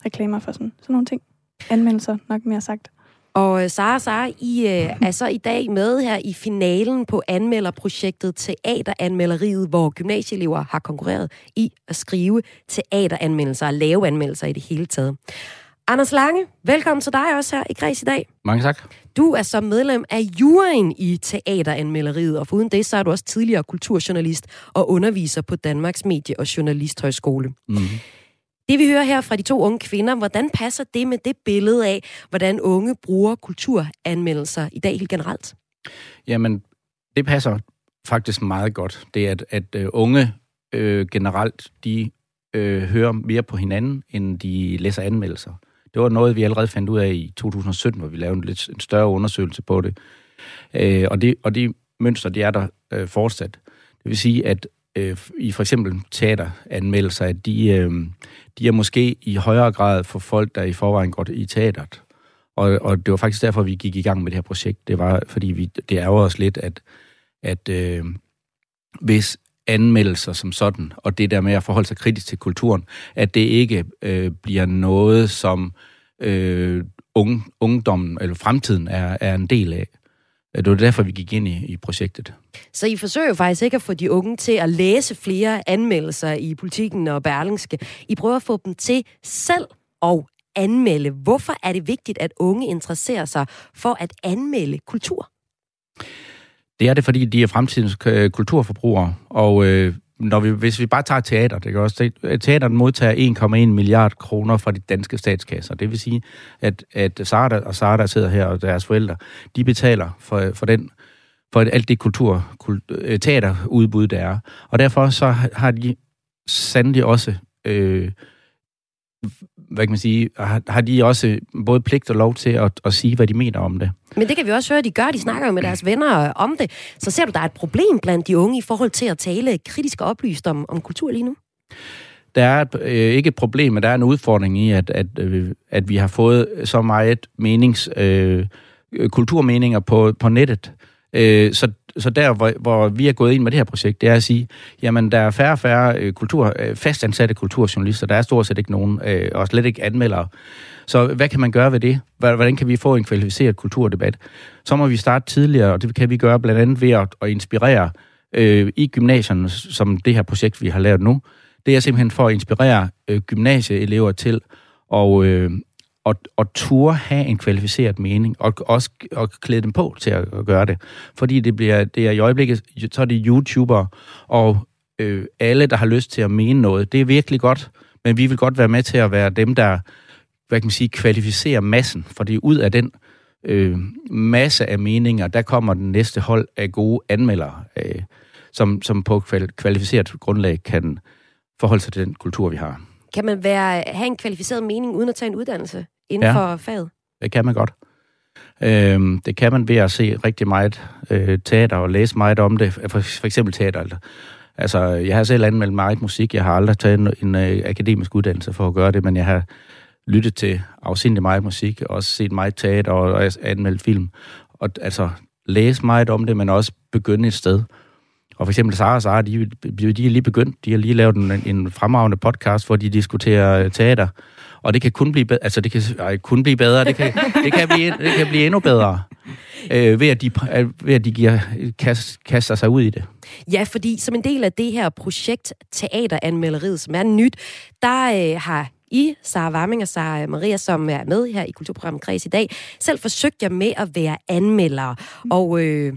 reklamer for sådan, sådan nogle ting. Anmeldelser, nok mere sagt. Og øh, Sara, Sara, I øh, [clears throat] er så i dag med her i finalen på anmelderprojektet Teateranmelderiet, hvor gymnasieelever har konkurreret i at skrive teateranmeldelser og lave anmeldelser i det hele taget. Anders Lange, velkommen til dig også her i Græs i dag. Mange tak. Du er så medlem af juryen i teateranmelderiet, og foruden det, så er du også tidligere kulturjournalist og underviser på Danmarks Medie- og Journalisthøjskole. Mm-hmm. Det vi hører her fra de to unge kvinder, hvordan passer det med det billede af, hvordan unge bruger kulturanmeldelser i dag helt generelt? Jamen, det passer faktisk meget godt. Det er, at, at uh, unge øh, generelt, de øh, hører mere på hinanden, end de læser anmeldelser. Det var noget, vi allerede fandt ud af i 2017, hvor vi lavede en lidt en større undersøgelse på det. Øh, og, det og de mønster, de er der øh, fortsat. Det vil sige, at øh, i for eksempel teateranmeldelser, at de, øh, de er måske i højere grad for folk, der i forvejen går i teateret. Og, og det var faktisk derfor, vi gik i gang med det her projekt. Det var, fordi vi, det ærger os lidt, at, at øh, hvis anmeldelser som sådan, og det der med at forholde sig kritisk til kulturen, at det ikke øh, bliver noget, som øh, unge, ungdommen eller fremtiden er, er en del af. Det var derfor, vi gik ind i, i projektet. Så I forsøger jo faktisk ikke at få de unge til at læse flere anmeldelser i politikken og Berlingske. I prøver at få dem til selv at anmelde. Hvorfor er det vigtigt, at unge interesserer sig for at anmelde kultur? Det er det, fordi de er fremtidens øh, kulturforbrugere, og øh, når vi, hvis vi bare tager teater, det øh, kan også teateren modtager 1,1 milliard kroner fra de danske statskasser. Det vil sige, at, at Sara og Sara, der sidder her, og deres forældre, de betaler for, for den for alt det kultur, kult, øh, teaterudbud, der er. Og derfor så har de sandelig også øh, hvad kan man sige, har, har de også både pligt og lov til at, at sige, hvad de mener om det. Men det kan vi også høre, de gør. De snakker jo med deres venner om det. Så ser du, der er et problem blandt de unge i forhold til at tale kritisk og oplyst om, om kultur lige nu? Der er et, øh, ikke et problem, men der er en udfordring i, at, at, øh, at vi har fået så meget menings, øh, kulturmeninger på, på nettet. Øh, så så der, hvor, hvor vi er gået ind med det her projekt, det er at sige, jamen, der er færre og færre øh, kultur, øh, fastansatte kulturjournalister. Der er stort set ikke nogen, øh, og slet ikke anmeldere. Så hvad kan man gøre ved det? Hvordan kan vi få en kvalificeret kulturdebat? Så må vi starte tidligere, og det kan vi gøre blandt andet ved at, at inspirere øh, i gymnasierne, som det her projekt, vi har lavet nu. Det er simpelthen for at inspirere øh, gymnasieelever til at, øh, og, og turde have en kvalificeret mening, og også og klæde dem på til at, at gøre det. Fordi det bliver det er i øjeblikket, så er det YouTubere, og øh, alle, der har lyst til at mene noget. Det er virkelig godt, men vi vil godt være med til at være dem, der hvad kan man sige, kvalificerer massen, fordi ud af den øh, masse af meninger, der kommer den næste hold af gode anmeldere, øh, som, som på kvalificeret grundlag kan forholde sig til den kultur, vi har. Kan man være, have en kvalificeret mening uden at tage en uddannelse inden ja, for faget? det kan man godt. Øhm, det kan man ved at se rigtig meget øh, teater og læse meget om det. For, for eksempel teater. Altså, jeg har selv anmeldt meget musik. Jeg har aldrig taget en, en øh, akademisk uddannelse for at gøre det, men jeg har lyttet til afsindelig meget musik, og også set meget teater og, og anmeldt film. Og altså, læse meget om det, men også begynde et sted. Og for eksempel Sara og Sara, de, de er lige begyndt. De har lige lavet en, en fremragende podcast, hvor de diskuterer teater. Og det kan kun blive bedre. Altså, det kan ej, kun blive bedre. Det kan, [laughs] det kan, blive, det kan blive endnu bedre. Øh, ved, at de, ved at de giver, kast, kaster sig ud i det. Ja, fordi som en del af det her projekt Teateranmelderiet, som er nyt, der øh, har I, Sara Warming og Sara Maria, som er med her i Kulturprogrammet Kreds i dag, selv forsøgt jer med at være anmeldere. Og øh,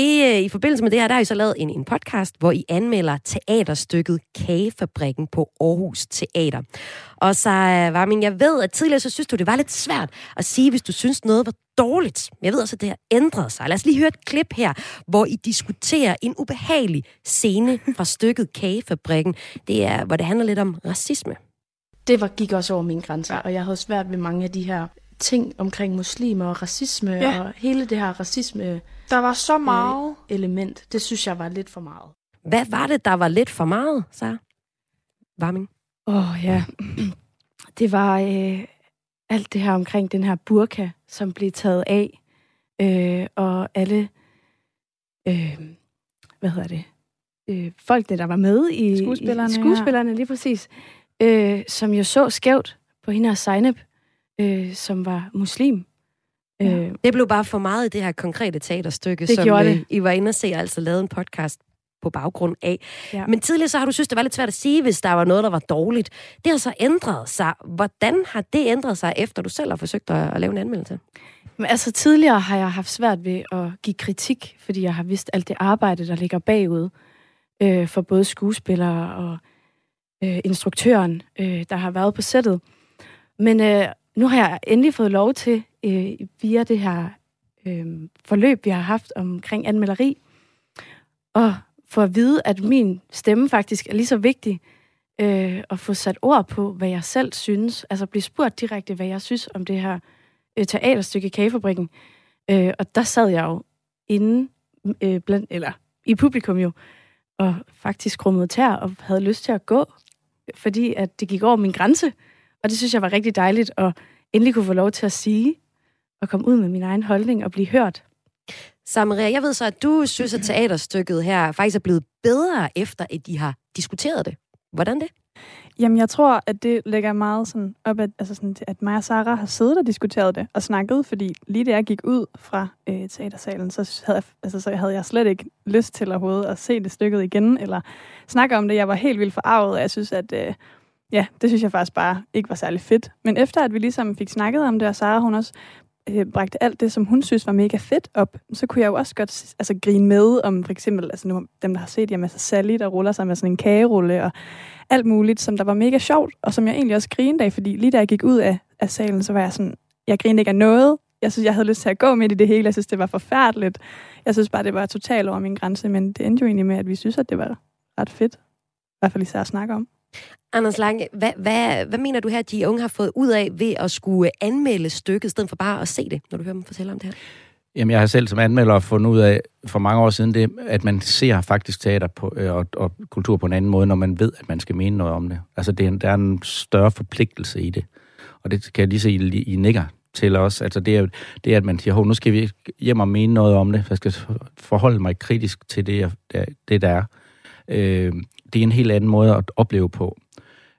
det, øh, i forbindelse med det her, der har I så lavet en, en podcast, hvor I anmelder teaterstykket Kagefabrikken på Aarhus Teater. Og så, øh, var min, jeg ved, at tidligere så synes du, det var lidt svært at sige, hvis du synes noget var dårligt. Jeg ved også, at det har ændret sig. Lad os lige høre et klip her, hvor I diskuterer en ubehagelig scene fra stykket Kagefabrikken. Det er, hvor det handler lidt om racisme. Det var, gik også over mine grænser, og jeg havde svært ved mange af de her ting omkring muslimer og racisme, ja. og hele det her racisme Der var så meget. øh, element, det synes jeg var lidt for meget. Hvad var det, der var lidt for meget, så? Varming? Åh, oh, ja. [clears throat] Det var øh, alt det her omkring den her burka, som blev taget af. Øh, og alle, øh, hvad hedder det, øh, folkene, der var med i... Skuespillerne, I, skuespillerne, lige præcis. Øh, som jo så skævt på hende her Zainab, øh, som var muslim. Ja. Øh, Det blev bare for meget i det her konkrete teaterstykke, Det som øh, det. I var inde og se, altså lavet en podcast på baggrund af. Ja. Men tidligere så har du synes, det var lidt svært at sige, hvis der var noget, der var dårligt. Det har så ændret sig. Hvordan har det ændret sig, efter du selv har forsøgt at, at lave en anmeldelse? Men altså tidligere har jeg haft svært ved at give kritik, fordi jeg har vidst alt det arbejde, der ligger bagud øh, for både skuespillere og øh, instruktøren, øh, der har været på sættet. Men øh, nu har jeg endelig fået lov til, øh, via det her øh, forløb, vi har haft omkring anmelderi, og få at vide, at min stemme faktisk er lige så vigtig, øh, at få sat ord på, hvad jeg selv synes. Altså blive spurgt direkte, hvad jeg synes om det her øh, teaterstykke i Kagefabrikken. Øh, og der sad jeg jo inde øh, blandt, eller i publikum jo, og faktisk krummede tær og havde lyst til at gå, fordi at det gik over min grænse. Og det synes jeg var rigtig dejligt at endelig kunne få lov til at sige, og komme ud med min egen holdning og blive hørt. Så Maria, jeg ved så, at du synes, at teaterstykket her faktisk er blevet bedre, efter at de har diskuteret det. Hvordan det? Jamen, jeg tror, at det lægger meget sådan op, at, altså sådan, at mig og Sarah har siddet og diskuteret det og snakket, fordi lige da jeg gik ud fra øh, teatersalen, så havde, jeg, altså, så havde jeg slet ikke lyst til overhovedet at se det stykket igen, eller snakke om det. Jeg var helt vildt forarvet, og jeg synes, at øh, ja, det synes jeg faktisk bare ikke var særlig fedt. Men efter at vi ligesom fik snakket om det, og Sara hun også øh, bragte alt det, som hun synes var mega fedt op, så kunne jeg jo også godt altså, grine med om for eksempel, altså nu, dem, der har set, jamen, altså Sally, der ruller sig med sådan en kagerulle, og alt muligt, som der var mega sjovt, og som jeg egentlig også grinede af, fordi lige da jeg gik ud af, af salen, så var jeg sådan, jeg grinede ikke af noget. Jeg synes, jeg havde lyst til at gå midt i det hele. Jeg synes, det var forfærdeligt. Jeg synes bare, det var totalt over min grænse, men det endte jo egentlig med, at vi synes, at det var ret fedt. I hvert fald især at snakke om. Anders Lange, hvad, hvad, hvad mener du her, at de unge har fået ud af ved at skulle anmelde stykket, i stedet for bare at se det, når du hører dem fortælle om det her? Jamen, jeg har selv som anmelder fundet ud af for mange år siden det, at man ser faktisk teater på, øh, og, og kultur på en anden måde, når man ved, at man skal mene noget om det. Altså, det er en, der er en større forpligtelse i det. Og det kan jeg lige se, I, I nikker til os. Altså, det er, det er at man siger, nu skal vi hjem og mene noget om det. Jeg skal forholde mig kritisk til det, jeg- det der er. Øh, det er en helt anden måde at opleve på,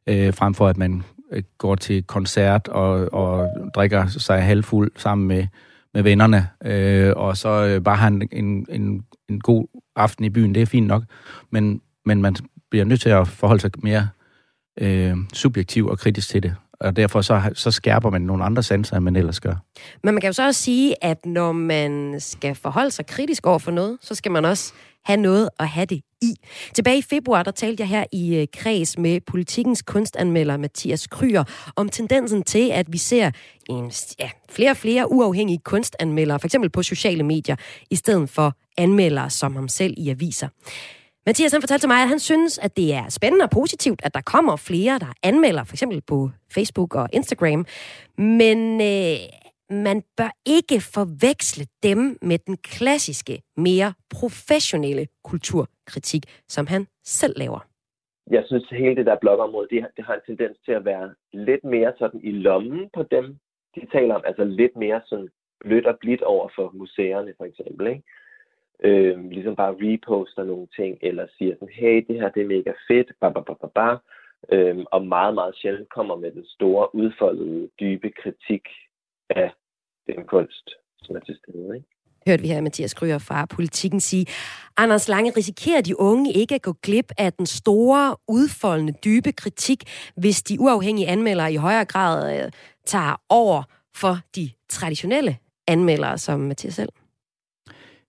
øh, frem for at man øh, går til koncert og, og drikker sig halvfuld sammen med med vennerne, øh, og så øh, bare har en, en, en, en god aften i byen, det er fint nok, men, men man bliver nødt til at forholde sig mere øh, subjektiv og kritisk til det, og derfor så, så skærper man nogle andre sanser, end man ellers gør. Men man kan jo så også sige, at når man skal forholde sig kritisk over for noget, så skal man også have noget at have det i. Tilbage i februar, der talte jeg her i øh, kreds med politikens kunstanmelder Mathias Kryer om tendensen til, at vi ser en, ja, flere og flere uafhængige kunstanmeldere, for eksempel på sociale medier, i stedet for anmeldere som ham selv i aviser. Mathias han fortalte til mig, at han synes, at det er spændende og positivt, at der kommer flere, der anmelder, for eksempel på Facebook og Instagram. Men øh, man bør ikke forveksle dem med den klassiske, mere professionelle kulturkritik, som han selv laver. Jeg synes, at hele det der blogområde, det, det har en tendens til at være lidt mere sådan i lommen på dem, de taler om. Altså lidt mere sådan blødt og blidt over for museerne, for eksempel. Ikke? Øh, ligesom bare reposter nogle ting, eller siger sådan, hey, det her det er mega fedt, ba, ba, ba, ba, ba. Øh, og meget, meget sjældent kommer med den store, udfoldede, dybe kritik af den kunst, som er til stede. Ikke? hørte vi her Mathias Kryer fra Politikken sige. Anders Lange, risikerer de unge ikke at gå glip af den store, udfoldende, dybe kritik, hvis de uafhængige anmeldere i højere grad øh, tager over for de traditionelle anmeldere, som Mathias selv?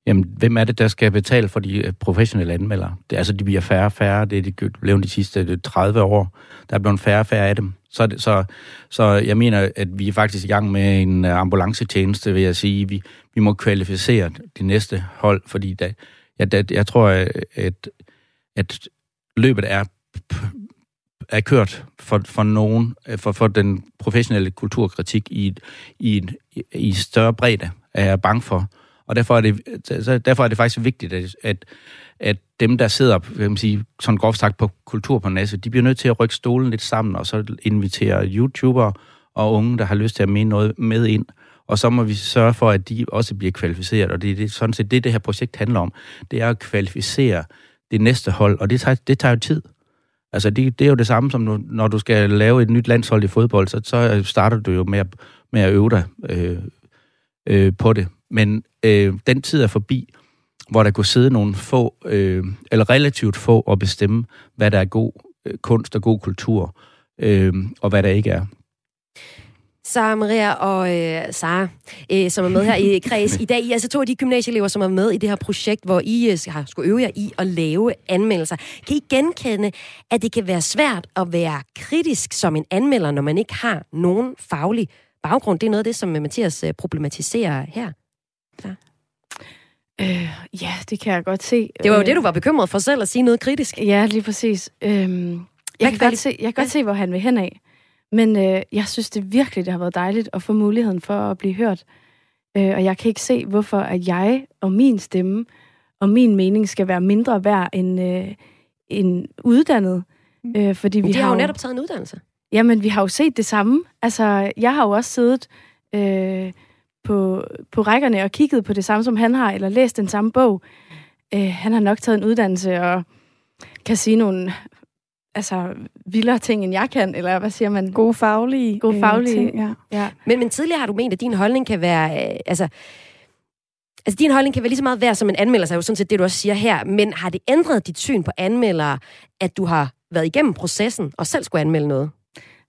Jamen, hvem er det, der skal betale for de øh, professionelle anmeldere? Det, altså, de bliver færre og færre. Det er de blevet de sidste øh, 30 år. Der er blevet færre og færre af dem. Så, så, så jeg mener, at vi er faktisk i gang med en øh, ambulancetjeneste, vil jeg sige. Vi, vi må kvalificere det næste hold, fordi da, jeg, da, jeg tror, at, at løbet er er kørt for, for nogen, for, for den professionelle kulturkritik i, i, i større bredde, er jeg bange for. Og derfor er det, derfor er det faktisk vigtigt, at, at, at dem, der sidder kan man sige, sådan groft sagt på kultur på NASA, de bliver nødt til at rykke stolen lidt sammen, og så invitere YouTubere og unge, der har lyst til at mene noget med ind. Og så må vi sørge for, at de også bliver kvalificeret, og det er det, sådan set det, det her projekt handler om. Det er at kvalificere det næste hold, og det tager, det tager jo tid. Altså, det, det er jo det samme som, nu, når du skal lave et nyt landshold i fodbold, så, så starter du jo med at, med at øve dig øh, øh, på det. Men øh, den tid er forbi, hvor der kunne sidde nogle få, øh, eller relativt få, og bestemme, hvad der er god øh, kunst og god kultur, øh, og hvad der ikke er. Sara Maria og øh, Sara, øh, som er med her i [laughs] kreds i dag. I er altså to af de gymnasieelever, som er med i det her projekt, hvor I øh, har skulle øve jer i at lave anmeldelser. Kan I genkende, at det kan være svært at være kritisk som en anmelder, når man ikke har nogen faglig baggrund? Det er noget af det, som Mathias øh, problematiserer her. Ja. Øh, ja, det kan jeg godt se. Det var jo øh, det, du var bekymret for selv, at sige noget kritisk. Ja, lige præcis. Øh, jeg, kan godt se, jeg kan godt se, hvor han vil hen af. Men øh, jeg synes det virkelig, det har været dejligt at få muligheden for at blive hørt. Øh, og jeg kan ikke se, hvorfor at jeg og min stemme og min mening skal være mindre værd end, øh, end uddannet. Mm. Øh, fordi vi har jo netop taget en uddannelse. Jamen, vi har jo set det samme. Altså, jeg har jo også siddet øh, på, på rækkerne og kigget på det samme, som han har, eller læst den samme bog. Øh, han har nok taget en uddannelse og kan sige nogle altså, vildere ting, end jeg kan, eller hvad siger man? Gode faglige, Gode faglige ting, ja. ja. Men, men tidligere har du ment, at din holdning kan være, øh, altså, altså din holdning kan være lige så meget værd som en anmelder, så er jo sådan set det, du også siger her, men har det ændret dit syn på anmeldere, at du har været igennem processen og selv skulle anmelde noget?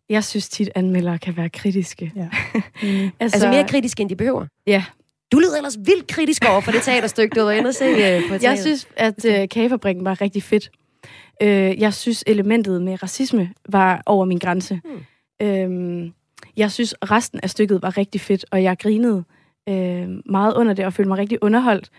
Jeg synes tit, anmeldere kan være kritiske. Ja. [laughs] mm. altså, altså mere kritiske, end de behøver? Ja, du lyder ellers vildt kritisk over for det teaterstykke, du var inde og se uh, på teater. [laughs] Jeg synes, at uh, Kagefabrikken var rigtig fedt. Øh, jeg synes, elementet med racisme var over min grænse. Hmm. Øh, jeg synes, resten af stykket var rigtig fedt, og jeg grinede øh, meget under det, og følte mig rigtig underholdt.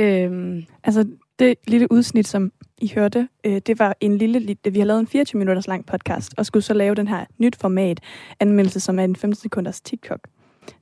Øh, altså, det lille udsnit, som i hørte, øh, det var en lille... Vi har lavet en 24 minutters lang podcast, og skulle så lave den her nyt format anmeldelse, som er en 15 sekunders TikTok.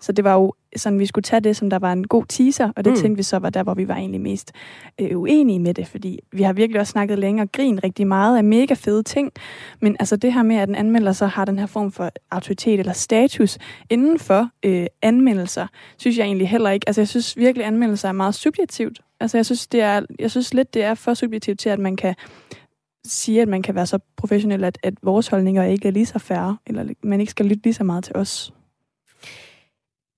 Så det var jo sådan, vi skulle tage det, som der var en god teaser, og det mm. tænkte vi så var der, hvor vi var egentlig mest øh, uenige med det, fordi vi har virkelig også snakket længe og grin rigtig meget af mega fede ting, men altså det her med, at en anmelder så har den her form for autoritet eller status inden for øh, anmeldelser, synes jeg egentlig heller ikke. Altså jeg synes virkelig, at anmeldelser er meget subjektivt. Altså jeg synes, det er, jeg synes lidt, det er for subjektivt til, at man kan sige, at man kan være så professionel, at, at vores holdninger ikke er lige så færre, eller man ikke skal lytte lige så meget til os.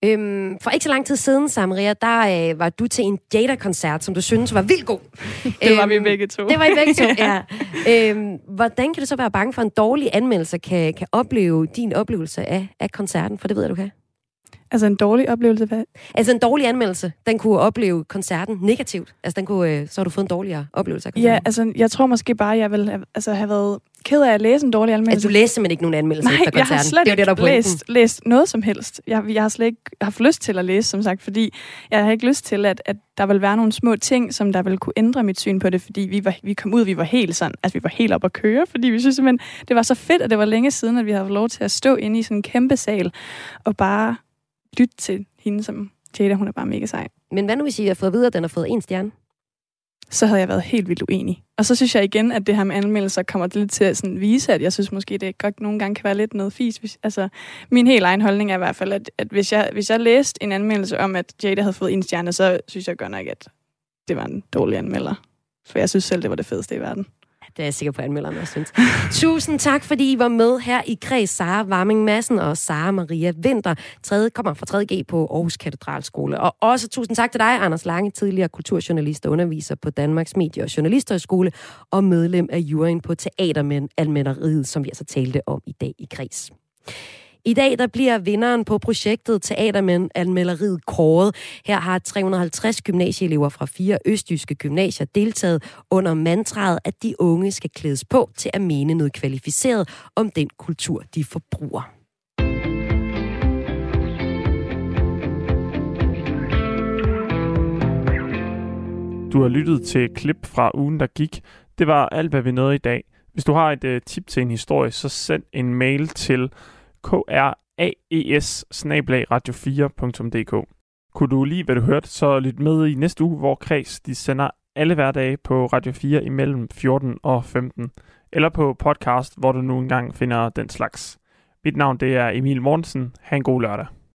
Øhm, for ikke så lang tid siden, Samaria, der øh, var du til en Jada-koncert, som du synes var vildt god. [laughs] det var øhm, vi begge to. Det var I begge to, [laughs] ja. Øhm, hvordan kan du så være bange for, at en dårlig anmeldelse kan, kan opleve din oplevelse af, af koncerten? For det ved jeg, du kan. Altså en dårlig oplevelse? Hvad? Altså en dårlig anmeldelse, den kunne opleve koncerten negativt. Altså den kunne, øh, så har du fået en dårligere oplevelse af koncerten. Ja, altså jeg tror måske bare, jeg vil have, altså, have været ked af at læse en dårlig anmeldelse. Altså du læste simpelthen ikke nogen anmeldelse Nej, efter koncerten? jeg har slet det ikke det, der læst, læst noget som helst. Jeg, jeg har slet ikke haft lyst til at læse, som sagt, fordi jeg har ikke lyst til, at, at der vil være nogle små ting, som der vil kunne ændre mit syn på det, fordi vi, var, vi kom ud, vi var helt sådan, altså vi var helt op at køre, fordi vi synes simpelthen, det var så fedt, at det var længe siden, at vi havde lov til at stå inde i sådan en kæmpe sal og bare lytte til hende som Jada, hun er bare mega sej. Men hvad nu hvis I har fået videre, at den har fået en stjerne? Så havde jeg været helt vildt uenig. Og så synes jeg igen, at det her med anmeldelser kommer lidt til at sådan vise, at jeg synes måske, det godt nogle gange kan være lidt noget fis. Hvis, altså, min helt egen holdning er i hvert fald, at, at hvis, jeg, hvis jeg læste en anmeldelse om, at Jada havde fået en stjerne, så synes jeg godt nok, at det var en dårlig anmelder. For jeg synes selv, det var det fedeste i verden. Det er jeg sikker på, at anmelderne også synes. Tusind tak, fordi I var med her i Kreds Sara Warming Madsen og Sara Maria Vinter, tredje, kommer fra 3G på Aarhus Katedralskole. Og også tusind tak til dig, Anders Lange, tidligere kulturjournalist og underviser på Danmarks Medie- og Journalisterskole og medlem af juryen på Teatermænd Almenneriet, som vi altså talte om i dag i Kreds. I dag der bliver vinderen på projektet Teateranmelderiet kåret. Her har 350 gymnasieelever fra fire østjyske gymnasier deltaget under mantraet, at de unge skal klædes på til at mene noget kvalificeret om den kultur, de forbruger. Du har lyttet til klip fra ugen, der gik. Det var alt, hvad vi nåede i dag. Hvis du har et uh, tip til en historie, så send en mail til kraes radio4.dk. Kunne du lide, hvad du hørte, så lyt med i næste uge, hvor Kreds de sender alle hverdage på Radio 4 imellem 14 og 15. Eller på podcast, hvor du nu engang finder den slags. Mit navn det er Emil Mortensen. Ha' en god lørdag.